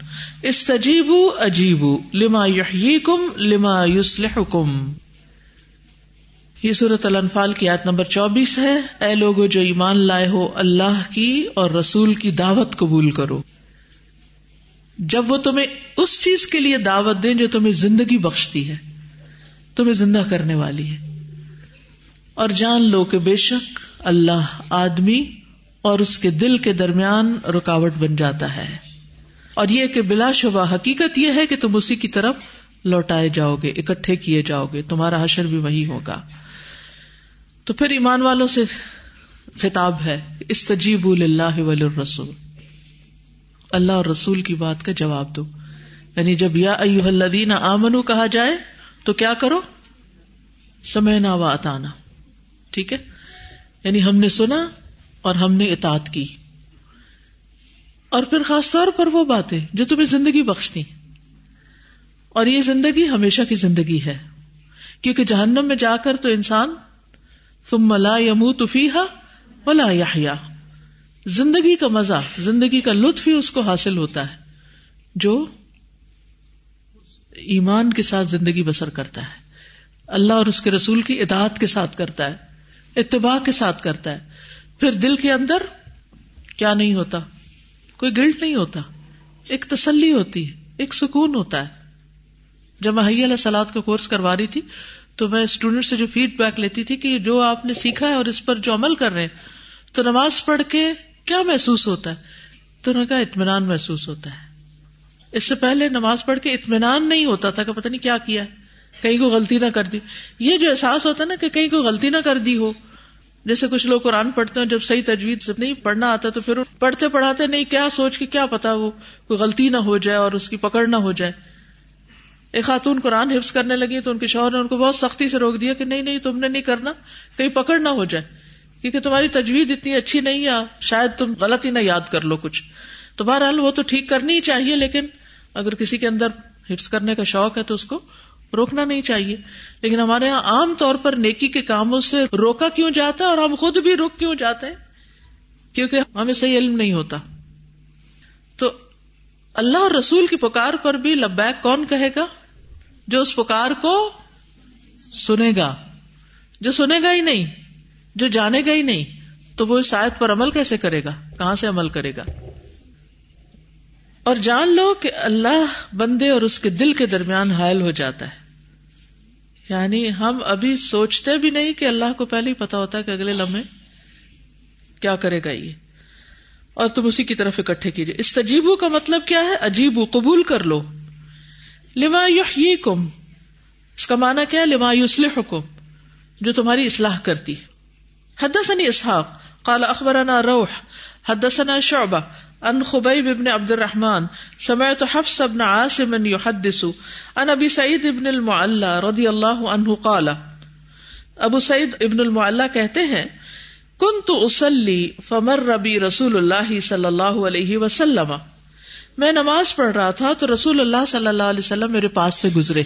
استجیبوا اجیبوا لما یحییکم لما یصلحکم۔ یہ صورت الانفال کی آیت نمبر چوبیس ہے۔ اے لوگو جو ایمان لائے ہو، اللہ کی اور رسول کی دعوت قبول کرو۔ جب وہ تمہیں اس چیز کے لیے دعوت دیں جو تمہیں زندگی بخشتی ہے، تمہیں زندہ کرنے والی ہے۔ اور جان لو کہ بے شک اللہ آدمی اور اس کے دل کے درمیان رکاوٹ بن جاتا ہے۔ اور یہ کہ بلا شبہ حقیقت یہ ہے کہ تم اسی کی طرف لوٹائے جاؤ گے، اکٹھے کیے جاؤ گے، تمہارا حشر بھی وہی ہوگا۔ تو پھر ایمان والوں سے خطاب ہے استجیب اللہ رسول اللہ اور رسول کی بات کا جواب دو۔ یعنی جب یا الذین آمنو کہا جائے، تو کیا کرو؟ سمعنا و اتانا ٹھیک ہے؟ یعنی ہم نے سنا اور ہم نے اطاعت کی۔ اور پھر خاص طور پر وہ باتیں جو تمہیں زندگی بخشتی اور یہ زندگی ہمیشہ کی زندگی ہے۔ کیونکہ جہنم میں جا کر تو انسان ثم لا يموت فيها ولا يحيا زندگی کا مزہ، زندگی کا لطف ہی اس کو حاصل ہوتا ہے، جو ایمان کے ساتھ زندگی بسر کرتا ہے۔ اللہ اور اس کے رسول کی اطاعت کے ساتھ کرتا ہے، اتباع کے ساتھ کرتا ہے۔ پھر دل کے اندر کیا نہیں ہوتا؟ کوئی گلٹ نہیں ہوتا، ایک تسلی ہوتی ہے، ایک سکون ہوتا ہے۔ جب میں علیہ سلاد کا کورس کروا رہی تھی، تو میں اسٹوڈینٹ سے جو فیڈ بیک لیتی تھی کہ جو آپ نے سیکھا ہے اور اس پر جو عمل کر رہے ہیں، تو نماز پڑھ کے کیا محسوس ہوتا ہے؟ تو نے کہا، اطمینان محسوس ہوتا ہے۔ اس سے پہلے نماز پڑھ کے اطمینان نہیں ہوتا تھا کہ پتہ نہیں کیا کیا ہے، کہیں کو غلطی نہ کر دی۔ یہ جو احساس ہوتا ہے نا کہ کہیں کو غلطی نہ کر دی ہو جیسے کچھ لوگ قرآن پڑھتے ہیں، جب صحیح تجویز جب نہیں پڑھنا آتا تو پھر پڑھتے پڑھاتے نہیں، کیا سوچ کے کیا پتا وہ کوئی غلطی نہ ہو جائے اور اس کی پکڑ نہ ہو جائے۔ ایک خاتون قرآن حفظ کرنے لگی تو ان کے شوہر نے ان کو بہت سختی سے روک دیا کہ نہیں نہیں، تم نے نہیں کرنا، کہیں پکڑ نہ ہو جائے۔ کیونکہ تمہاری تجویز اتنی اچھی نہیں ہے، شاید تم غلط ہی نہ یاد کر لو کچھ۔ تو بہرحال وہ تو ٹھیک کرنی ہی چاہیے، لیکن اگر کسی کے اندر حفظ کرنے کا شوق ہے تو اس کو روکنا نہیں چاہیے۔ لیکن ہمارے یہاں عام طور پر نیکی کے کاموں سے روکا کیوں جاتا ہے اور ہم خود بھی روک کیوں جاتے ہیں؟ کیونکہ ہمیں صحیح علم نہیں ہوتا۔ تو اللہ اور رسول کی پکار پر بھی لبیک کون کہے گا؟ جو اس پکار کو سنے گا۔ جو سنے گا ہی نہیں، جو جانے گا ہی نہیں، تو وہ اس آیت پر عمل کیسے کرے گا؟ کہاں سے عمل کرے گا؟ اور جان لو کہ اللہ بندے اور اس کے دل کے درمیان حائل ہو جاتا ہے۔ یعنی ہم ابھی سوچتے بھی نہیں کہ اللہ کو پہلے ہی پتا ہوتا ہے کہ اگلے لمحے کیا کرے گا یہ۔ اور تم اسی کی طرف اکٹھے کیجیے۔ اس تجیبو کا مطلب کیا ہے؟ عجیب قبول کر لو۔ لما یہ کم اس کا مانا کیا ہے؟ لما یوسل حکم جو تمہاری اصلاح کرتی۔ حدثني اسحاق، قال اخبرنا روح، حدثنا شعبہ ان خبیب ابن عبد الرحمن سمعت حفص ابن عاصم يحدث ان ابي سعيد ابن المعلى رضي الله عنه قال، ابو سعید ابن المعلى کہتے ہیں کن تو اسلی فمر ربی رسول اللہ صلی اللہ علیہ وسلم۔ میں نماز پڑھ رہا تھا تو رسول اللہ صلی اللہ علیہ وسلم میرے پاس سے گزرے۔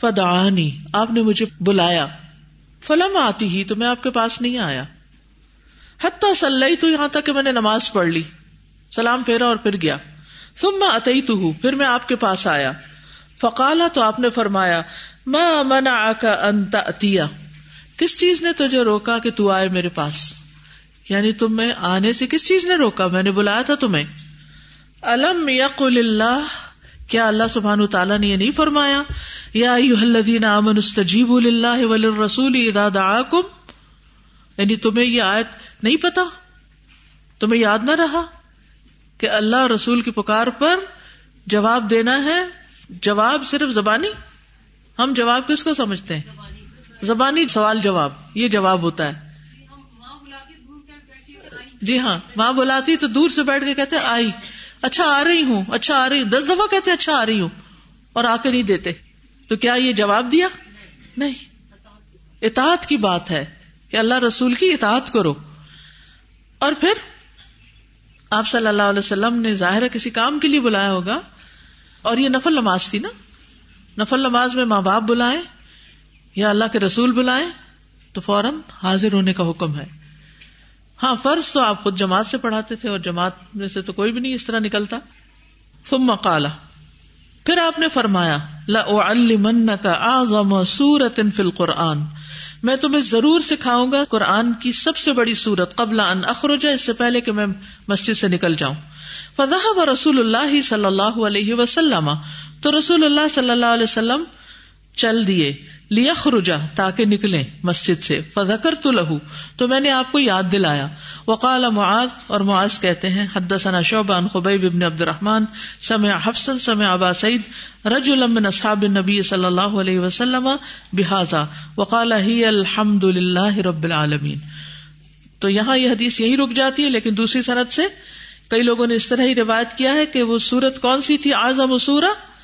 فدعانی، آپ نے مجھے بلایا۔ فلم آتی ہی تو میں آپ کے پاس نہیں آیا۔ حتیٰ صلی تو یہاں تک کہ میں نے نماز پڑھ لی، سلام پھیرا اور پھر گیا۔ ثم میں اتئی تو ہوں پھر میں آپ کے پاس آیا۔ فقالا، تو آپ نے فرمایا میں منا کا انت اتیا کس چیز نے تجھے روکا کہ تو آئے میرے پاس؟ یعنی تم میں آنے سے کس چیز نے روکا؟ میں نے بلایا تھا تمہیں۔ الم یقل اللہ، کیا اللہ سبحان تعالیٰ نے یہ نہیں فرمایا؟ یا الذین آمنوا استجیبوا للہ وللرسول اذا دعاکم۔ یعنی تمہیں یہ آیت نہیں پتا؟ تمہیں یاد نہ رہا کہ اللہ رسول کی پکار پر جواب دینا ہے، جواب صرف زبانی؟ ہم جواب کس کو سمجھتے ہیں؟ زبانی سوال جواب، یہ جواب ہوتا ہے۔ جی ہاں ماں بلاتی تو دور سے بیٹھ کے کہتے آئی اچھا آ رہی ہوں اچھا آ رہی ہوں۔ دس دفعہ کہتے اچھا آ رہی ہوں، اور آ کے نہیں دیتے۔ تو کیا یہ جواب دیا؟ نہیں۔ اطاعت کی بات ہے کہ اللہ رسول کی اطاعت کرو۔ اور پھر آپ صلی اللہ علیہ وسلم نے ظاہر کسی کام کے لیے بلایا ہوگا اور یہ نفل نماز تھی نا؟ نفل نماز میں ماں باپ بلائیں یا اللہ کے رسول بلائیں تو فوراً حاضر ہونے کا حکم ہے۔ ہاں فرض تو آپ خود جماعت سے پڑھاتے تھے اور جماعت میں سے تو کوئی بھی نہیں اس طرح نکلتا۔ ثم قال، پھر آپ نے فرمایا لَأُعَلِّمَنَّكَ أَعْظَمَ سُورَةٍ فِي الْقُرْآنِ۔ میں تمہیں ضرور سکھاؤں گا قرآن کی سب سے بڑی صورت قبل ان اخرجا اس سے پہلے کہ میں مسجد سے نکل جاؤں۔ فضح و رسول اللہ صلی اللہ علیہ وسلم۔ تو رسول اللہ صلی اللہ علیہ وسلم چل دیے لیا خرجا تاکہ نکلے مسجد سے۔ فضکر تو لہو، تو میں نے آپ کو یاد دلایا۔ وقال معاذ، اور معاذ کہتے ہیں، حدثنا شعبہ عن خبیب ابن عبد الرحمن سمع حفصا، سمع ابا سعید، رجلا من اصحاب النبی صلی اللہ علیہ وسلم بهذا، وقال هي الحمد لله رب العالمین۔ تو یہاں یہ حدیث یہی رک جاتی ہے، لیکن دوسری سند سے کئی لوگوں نے اس طرح ہی روایت کیا ہے کہ وہ سورت کون سی تھی؟ اعظم سورہ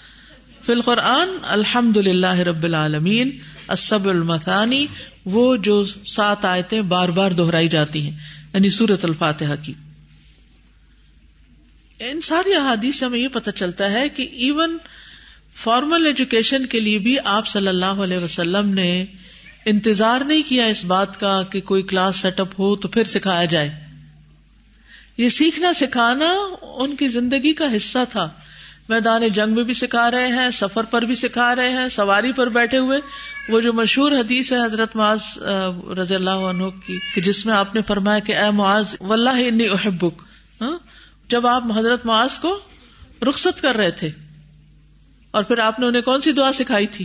فی القرآن الحمد للہ رب العالمین اسب المثانی، وہ جو سات آیتیں بار بار دہرائی جاتی ہیں یعنی سورت الفاتحہ کی۔ ان ساری احادیث سے ہمیں یہ پتہ چلتا ہے کہ ایون فارمل ایجوکیشن کے لیے بھی آپ صلی اللہ علیہ وسلم نے انتظار نہیں کیا اس بات کا کہ کوئی کلاس سیٹ اپ ہو تو پھر سکھایا جائے۔ یہ سیکھنا سکھانا ان کی زندگی کا حصہ تھا۔ میدان جنگ میں بھی سکھا رہے ہیں، سفر پر بھی سکھا رہے ہیں، سواری پر بیٹھے ہوئے۔ وہ جو مشہور حدیث ہے حضرت معاذ رضی اللہ عنہ کی، کہ جس میں آپ نے فرمایا کہ اے معاذ، واللہ انی احبک۔ ہاں؟ جب آپ حضرت معاذ کو رخصت کر رہے تھے، اور پھر آپ نے انہیں کون سی دعا سکھائی تھی؟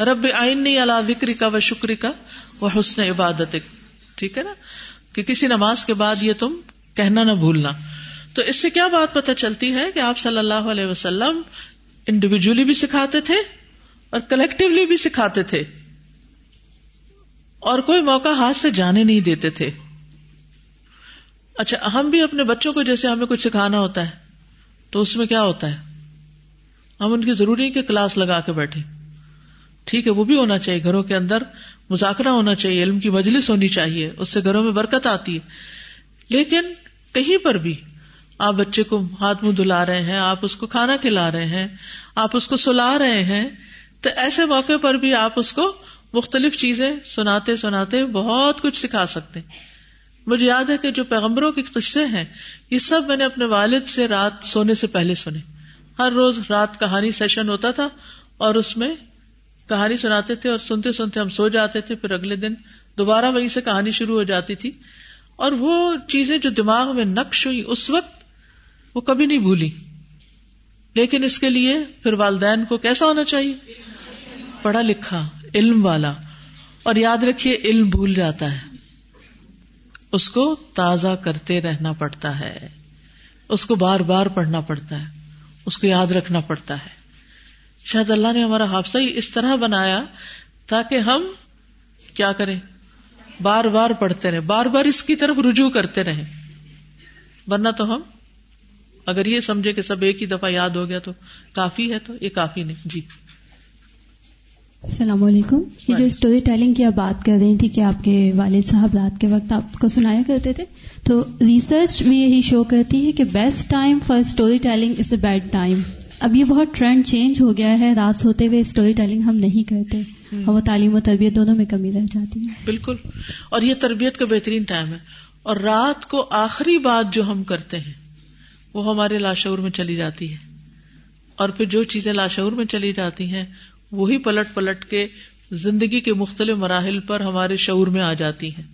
رب آئنی اللہ ذکری کا و شکری کا وہ حسن عبادت ٹھیک ہے نا؟ کہ کسی نماز کے بعد یہ تم کہنا نہ بھولنا۔ تو اس سے کیا بات پتہ چلتی ہے کہ آپ صلی اللہ علیہ وسلم انڈیویجلی بھی سکھاتے تھے اور کلیکٹولی بھی سکھاتے تھے اور کوئی موقع ہاتھ سے جانے نہیں دیتے تھے۔ اچھا ہم بھی اپنے بچوں کو جیسے ہمیں کچھ سکھانا ہوتا ہے، تو اس میں کیا ہوتا ہے؟ ہم ان کی ضروری کہ کلاس لگا کے بیٹھے۔ ٹھیک ہے، وہ بھی ہونا چاہیے۔ گھروں کے اندر مذاکرہ ہونا چاہیے، علم کی مجلس ہونی چاہیے، اس سے گھروں میں برکت آتی ہے۔ لیکن کہیں پر بھی آپ بچے کو ہاتھ منہ دلا رہے ہیں، آپ اس کو کھانا کھلا رہے ہیں، آپ اس کو سلا رہے ہیں، تو ایسے موقع پر بھی آپ اس کو مختلف چیزیں سناتے سناتے بہت کچھ سکھا سکتے مجھے یاد ہے کہ جو پیغمبروں کے قصے ہیں، یہ سب میں نے اپنے والد سے رات سونے سے پہلے سنے۔ ہر روز رات کہانی سیشن ہوتا تھا اور اس میں کہانی سناتے تھے اور سنتے سنتے ہم سو جاتے تھے، پھر اگلے دن دوبارہ وہیں سے کہانی شروع ہو جاتی تھی۔ اور وہ چیزیں جو دماغ میں نقش ہوئی، اس وقت وہ کبھی نہیں بھولی۔ لیکن اس کے لیے پھر والدین کو کیسا ہونا چاہیے؟ پڑھا لکھا، علم والا۔ اور یاد رکھیے، علم بھول جاتا ہے۔ اس کو تازہ کرتے رہنا پڑتا ہے۔ اس کو بار بار پڑھنا پڑتا ہے۔ اس کو یاد رکھنا پڑتا ہے۔ شاید اللہ نے ہمارا حادثہ ہی اس طرح بنایا تاکہ ہم کیا کریں؟ بار بار پڑھتے رہے بار بار اس کی طرف رجوع کرتے رہیں۔ ورنہ تو ہم اگر یہ سمجھے کہ سب ایک ہی دفعہ یاد ہو گیا تو کافی ہے تو یہ کافی نہیں۔ جی۔ السلام علیکم۔ یہ جو اسٹوری ٹیلنگ کی آپ بات کر رہی تھی کہ آپ کے والد صاحب رات کے وقت آپ کو سنایا کرتے تھے تو ریسرچ بھی یہی شو کرتی ہے کہ best time for storytelling is a bedtime اب یہ بہت ٹرینڈ چینج ہو گیا ہے۔ رات سوتے ہوئے اسٹوری ٹیلنگ ہم نہیں کرتے۔ اور وہ تعلیم و تربیت دونوں میں کمی رہ جاتی ہے۔ بالکل۔ اور یہ تربیت کا بہترین ٹائم ہے۔ اور رات کو آخری بات جو ہم کرتے ہیں وہ ہمارے لاشعور میں چلی جاتی ہے۔ اور پھر جو چیزیں لاشعور میں چلی جاتی ہیں، وہی پلٹ پلٹ کے زندگی کے مختلف مراحل پر ہمارے شعور میں آ جاتی ہیں۔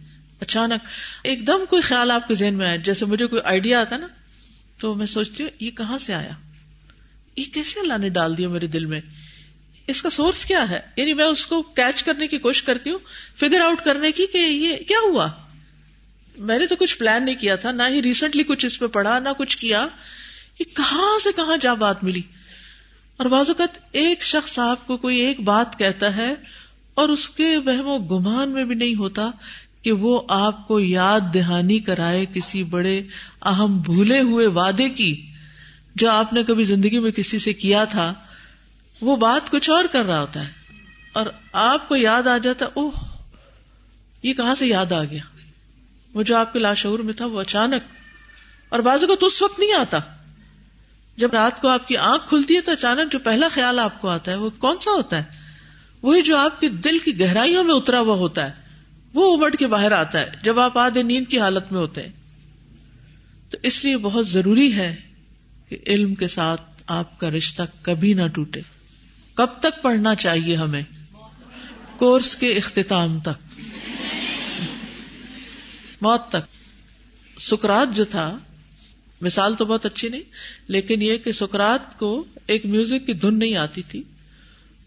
اچانک ایک دم کوئی خیال آپ کے ذہن میں آیا۔ جیسے مجھے کوئی آئیڈیا آتا نا، تو میں سوچتی ہوں، یہ کہاں سے آیا؟ یہ کیسے اللہ نے ڈال دیا میرے دل میں؟ اس کا سورس کیا ہے؟ یعنی میں اس کو کیچ کرنے کی کوشش کرتی ہوں فگر آؤٹ کرنے کی کہ یہ کیا ہوا؟ میں نے تو کچھ پلان نہیں کیا تھا، نہ ہی ریسنٹلی کچھ اس پہ پڑھا، نہ کچھ کیا یہ کہاں سے کہاں جا بات ملی۔ اور بعض اوقات ایک شخص آپ کو کوئی ایک بات کہتا ہے اور اس کے وہم و گمان میں بھی نہیں ہوتا کہ وہ آپ کو یاد دہانی کرائے کسی بڑے اہم بھولے ہوئے وعدے کی جو آپ نے کبھی زندگی میں کسی سے کیا تھا۔ وہ بات کچھ اور کر رہا ہوتا ہے۔ اور آپ کو یاد آ جاتا، اوہ، یہ کہاں سے یاد آ گیا؟ وہ جو آپ کے لاشعور میں تھا وہ اچانک، اور بازو کو تو اس وقت نہیں آتا۔ جب رات کو آپ کی آنکھ کھلتی ہے تو اچانک جو پہلا خیال آپ کو آتا ہے وہ کون سا ہوتا ہے؟ وہی جو آپ کے دل کی گہرائیوں میں اترا ہوا ہوتا ہے، وہ امٹ کے باہر آتا ہے جب آپ آدھے نیند کی حالت میں ہوتے ہیں۔ تو اس لیے بہت ضروری ہے کہ علم کے ساتھ آپ کا رشتہ کبھی نہ ٹوٹے۔ کب تک پڑھنا چاہیے ہمیں؟ کورس کے اختتام تک۔ موت تک۔ سکرات جو تھا، مثال تو بہت اچھی نہیں، لیکن یہ کہ سکرات کو ایک میوزک کی دھن نہیں آتی تھی۔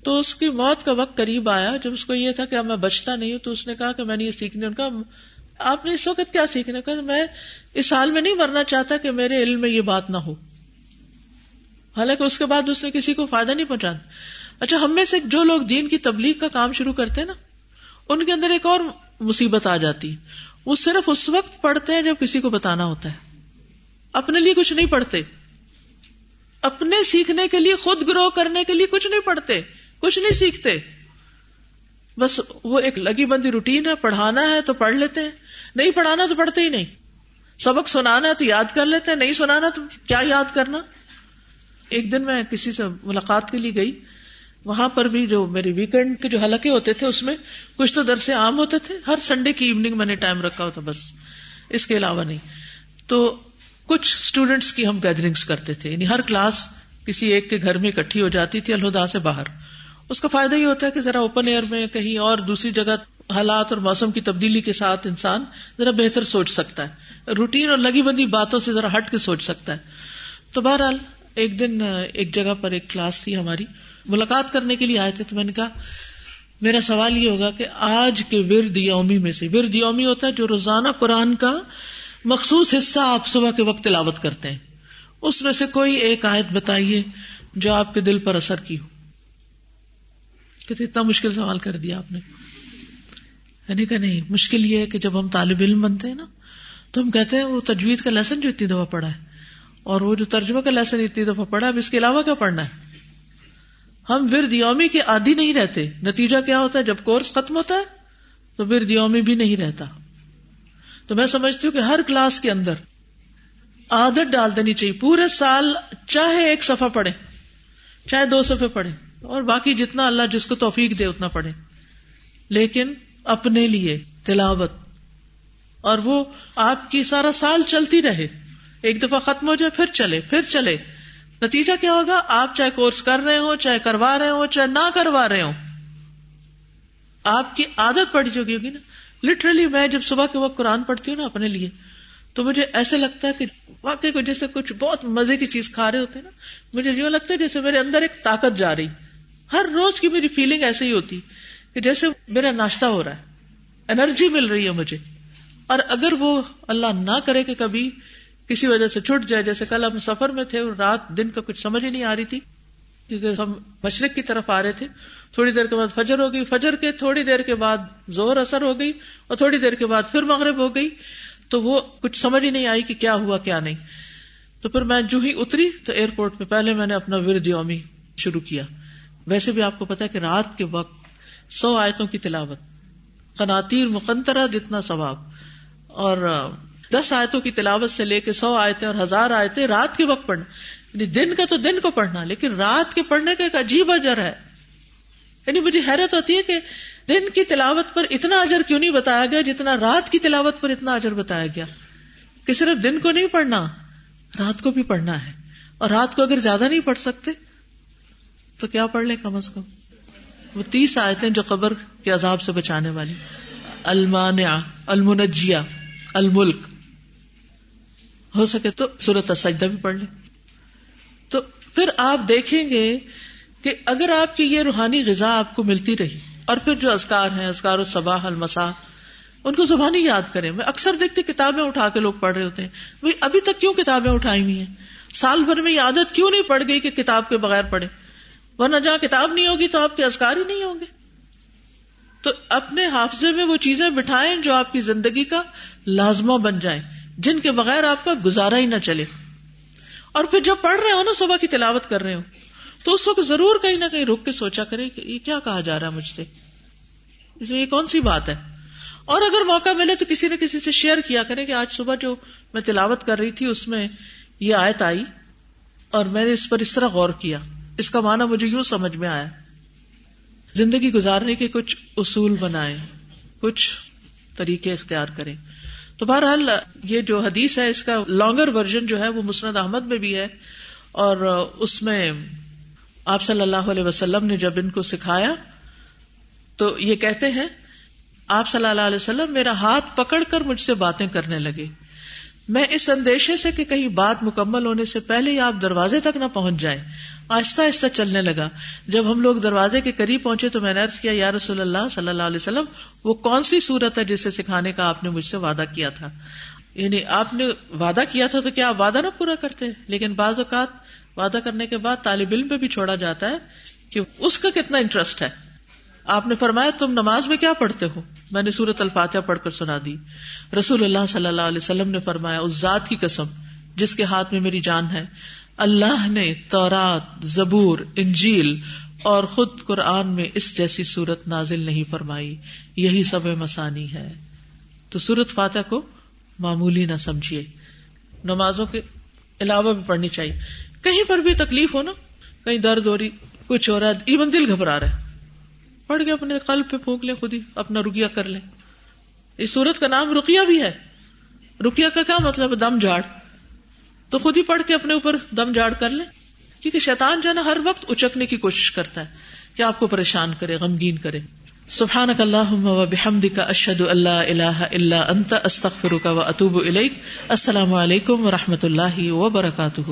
تو اس کی موت کا وقت قریب آیا۔ جب اس کو یہ تھا کہ اب میں بچتا نہیں ہوں، تو اس نے کہا کہ میں نے یہ سیکھنے ان کا آپ نے اس وقت کیا سیکھنے کا میں اس سال میں نہیں مرنا چاہتا کہ میرے علم میں یہ بات نہ ہو۔ حالانکہ اس کے بعد اس نے کسی کو فائدہ نہیں پہنچانا۔ اچھا ہم میں سے جو لوگ دین کی تبلیغ کا کام شروع کرتے ہیں نا، ان کے اندر ایک اور مصیبت آ جاتی۔ وہ صرف اس وقت پڑھتے ہیں جب کسی کو بتانا ہوتا ہے۔ اپنے لیے کچھ نہیں پڑھتے۔ اپنے سیکھنے کے لیے، خود گرو کرنے کے لیے کچھ نہیں پڑھتے۔ کچھ نہیں سیکھتے۔ بس وہ ایک لگی بندی روٹین ہے، پڑھانا ہے تو پڑھ لیتے ہیں۔ نہیں پڑھانا تو پڑھتے ہی نہیں۔ سبق سنانا ہے تو یاد کر لیتے ہیں، نہیں سنانا تو کیا یاد کرنا۔ ایک دن میں کسی سے ملاقات کے لیے گئی۔ وہاں پر بھی جو میرے ویکینڈ کے جو حلقے ہوتے تھے، اس میں کچھ تو درسے عام ہوتے تھے۔ ہر سنڈے کی ایوننگ میں نے ٹائم رکھا ہوتا، بس۔ اس کے علاوہ نہیں۔ تو کچھ اسٹوڈینٹس کی ہم گیدرنگس کرتے تھے۔ یعنی ہر کلاس کسی ایک کے گھر میں اکٹھی ہو جاتی تھی، الہدا سے باہر۔ اس کا فائدہ یہ ہوتا ہے کہ ذرا اوپن ایئر میں کہیں اور دوسری جگہ حالات اور موسم کی تبدیلی کے ساتھ انسان ذرا بہتر سوچ سکتا ہے۔ روٹین اور لگی بندی باتوں سے ذرا ہٹ کے سوچ سکتا ہے۔ تو بہرحال، ایک دن، ایک جگہ پر ایک کلاس تھی ہماری۔ ملاقات کرنے کے لیے آئے تھے تو میں نے کہا، میرا سوال یہ ہوگا کہ آج کے ورد یومی میں سے، ورد یومی ہوتا ہے جو روزانہ قرآن کا مخصوص حصہ آپ صبح کے وقت تلاوت کرتے ہیں۔ اس میں سے کوئی ایک آیت بتائیے جو آپ کے دل پر اثر کی ہو۔ کہ اتنا مشکل سوال کر دیا آپ نے۔ یعنی کہ نہیں، مشکل یہ ہے کہ جب ہم طالب علم بنتے ہیں نا، تو ہم کہتے ہیں، وہ تجوید کا لیسن جو اتنی دفعہ پڑھا ہے، اور وہ جو ترجمہ کا لیسن اتنی دفعہ پڑھا اب اس کے علاوہ کیا پڑھنا ہے؟ ہم ورد یومی کے عادی نہیں رہتے۔ نتیجہ کیا ہوتا ہے؟ جب کورس ختم ہوتا ہے، تو ورد یومی بھی نہیں رہتا۔ تو میں سمجھتی ہوں کہ ہر کلاس کے اندر عادت ڈال دینی چاہیے۔ پورے سال چاہے ایک صفحہ پڑھے چاہے دو صفحے پڑھے اور باقی جتنا اللہ جس کو توفیق دے اتنا پڑھے لیکن اپنے لیے تلاوت، اور وہ آپ کی سارا سال چلتی رہے۔ ایک دفعہ ختم ہو جائے، پھر چلے پھر چلے۔ نتیجہ کیا ہوگا؟ آپ چاہے کورس کر رہے ہوں، چاہے کروا رہے ہوں، چاہے نہ کروا رہے ہوں، آپ کی عادت پڑ چکی ہوگی نا لٹرلی میں جب صبح کے وقت قرآن پڑھتی ہوں نا اپنے لیے، تو مجھے ایسے لگتا ہے کہ واقعی کو جیسے کچھ بہت مزے کی چیز کھا رہے ہوتے ہیں نا، مجھے یوں لگتا ہے جیسے میرے اندر ایک طاقت جا رہی۔ ہر روز کی میری فیلنگ ایسے ہی ہوتی کہ جیسے میرا ناشتہ ہو رہا ہے انرجی مل رہی ہے مجھے۔ اور اگر وہ اللہ نہ کرے کہ کبھی کسی وجہ سے چھٹ جائے، جیسے کل ہم سفر میں تھے اور رات دن کا کچھ سمجھ ہی نہیں آ رہی تھی، کیونکہ ہم مشرق کی طرف آ رہے تھے۔ تھوڑی دیر کے بعد فجر ہو گئی۔ فجر کے تھوڑی دیر کے بعد زور اثر ہو گئی اور تھوڑی دیر کے بعد پھر مغرب ہو گئی۔ تو وہ کچھ سمجھ ہی نہیں آئی کہ کیا ہوا، کیا نہیں۔ تو پھر میں جو ہی اتری تو ایئرپورٹ پہ پہلے میں نے اپنا ورد یومی شروع کیا۔ ویسے بھی آپ کو پتا کہ رات کے وقت سو آیتوں کی تلاوت قناتیر مقنطرہ جتنا ثواب۔ اور دس آیتوں کی تلاوت سے لے کے سو آیتیں اور ہزار آیتیں رات کے وقت پڑھنا۔ یعنی دن کا تو دن کو پڑھنا، لیکن رات کے پڑھنے کا ایک عجیب اجر ہے۔ یعنی مجھے حیرت ہوتی ہے کہ دن کی تلاوت پر اتنا اجر کیوں نہیں بتایا گیا جتنا رات کی تلاوت پر اتنا اجر بتایا گیا؟ کہ صرف دن کو نہیں پڑھنا، رات کو بھی پڑھنا ہے۔ اور رات کو اگر زیادہ نہیں پڑھ سکتے، تو کیا پڑھ لیں کم از کم؟ وہ تیس آیتیں جو قبر کے عذاب سے بچانے والی۔ المانع المنجیا الملک۔ ہو سکے تو سورت سجدہ بھی پڑھ لیں۔ تو پھر آپ دیکھیں گے کہ اگر آپ کی یہ روحانی غذا آپ کو ملتی رہی اور پھر جو ازکار ہیں ازکار و صباح المسا ان کو زبانی یاد کریں۔ میں اکثر دیکھتے کتابیں اٹھا کے لوگ پڑھ رہے ہوتے ہیں۔ ابھی تک کیوں کتابیں اٹھائی ہوئی ہیں؟ سال بھر میں یہ عادت کیوں نہیں پڑ گئی کہ کتاب کے بغیر پڑھے ورنہ جہاں کتاب نہیں ہوگی تو آپ کے ازکار ہی نہیں ہوں گے۔ تو اپنے حافظے میں وہ چیزیں بٹھائیں جو آپ کی زندگی کا لازمہ بن جائیں۔ جن کے بغیر آپ کا گزارا ہی نہ چلے۔ اور پھر جب پڑھ رہے ہو نا، صبح کی تلاوت کر رہے ہو، تو اس وقت ضرور کہیں نہ کہیں رک کے سوچا کرے کہ یہ کیا کہا جا رہا ہے مجھ سے۔ یہ کون سی بات ہے؟ اور اگر موقع ملے تو کسی نہ کسی سے شیئر کیا کرے کہ آج صبح جو میں تلاوت کر رہی تھی، اس میں یہ آیت آئی اور میں نے اس پر اس طرح غور کیا۔ اس کا معنی مجھے یوں سمجھ میں آیا۔ زندگی گزارنے کے کچھ اصول بنائے کچھ طریقے اختیار کریں۔ تو بہرحال یہ جو حدیث ہے، اس کا لانگر ورژن جو ہے، وہ مسند احمد میں بھی ہے۔ اور اس میں آپ صلی اللہ علیہ وسلم نے جب ان کو سکھایا، تو یہ کہتے ہیں، آپ صلی اللہ علیہ وسلم، میرا ہاتھ پکڑ کر مجھ سے باتیں کرنے لگے۔ میں اس اندیشے سے کہ کہیں بات مکمل ہونے سے پہلے ہی آپ دروازے تک نہ پہنچ جائیں۔ آہستہ آہستہ چلنے لگا۔ جب ہم لوگ دروازے کے قریب پہنچے تو میں نے عرض کیا، یا رسول اللہ صلی اللہ علیہ وسلم، وہ کون سی صورت ہے جسے سکھانے کا آپ نے مجھ سے وعدہ کیا تھا؟ یعنی آپ نے وعدہ کیا تھا تو کیا آپ وعدہ نہ پورا کرتے؟ لیکن بعض اوقات وعدہ کرنے کے بعد طالب علم پہ بھی چھوڑا جاتا ہے کہ اس کا کتنا انٹرسٹ ہے۔ آپ نے فرمایا، تم نماز میں کیا پڑھتے ہو؟ میں نے سورت الفاتحہ پڑھ کر سنا دی۔ رسول اللہ صلی اللہ علیہ وسلم نے فرمایا، اس ذات کی قسم جس کے ہاتھ میں میری جان ہے، اللہ نے تورات، زبور، انجیل اور خود قرآن میں اس جیسی صورت نازل نہیں فرمائی۔ یہی سب مسانی ہے۔ تو سورت فاتح کو معمولی نہ سمجھیے۔ نمازوں کے علاوہ بھی پڑھنی چاہیے۔ کہیں پر بھی تکلیف ہو نا، کہیں درد ہو رہی، کچھ ہو رہا ہے ایون دل گھبرا رہا ہے۔ پڑھ کے اپنے قلب پہ پھونک لیں، خود ہی اپنا رکیا کر لیں۔ اس سورت کا نام رکیا بھی ہے۔ رکیا کا کیا مطلب دم جاڑ تو خود ہی پڑھ کے اپنے اوپر دم جاڑ کر لیں۔ کیونکہ شیطان جو ہے نا، ہر وقت اچکنے کی کوشش کرتا ہے کہ آپ کو پریشان کرے، غمگین کرے۔ سبحان اللہ بحمد کا اشد اللہ اللہ اللہ انت استخر کا و اطوب السلام علیکم و رحمۃ اللہ وبرکاتہ۔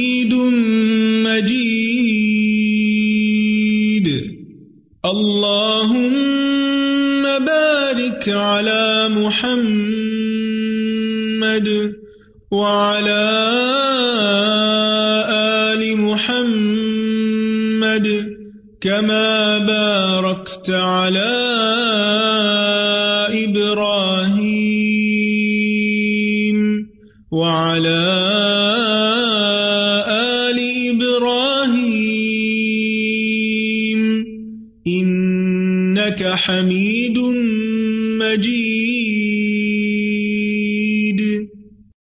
كما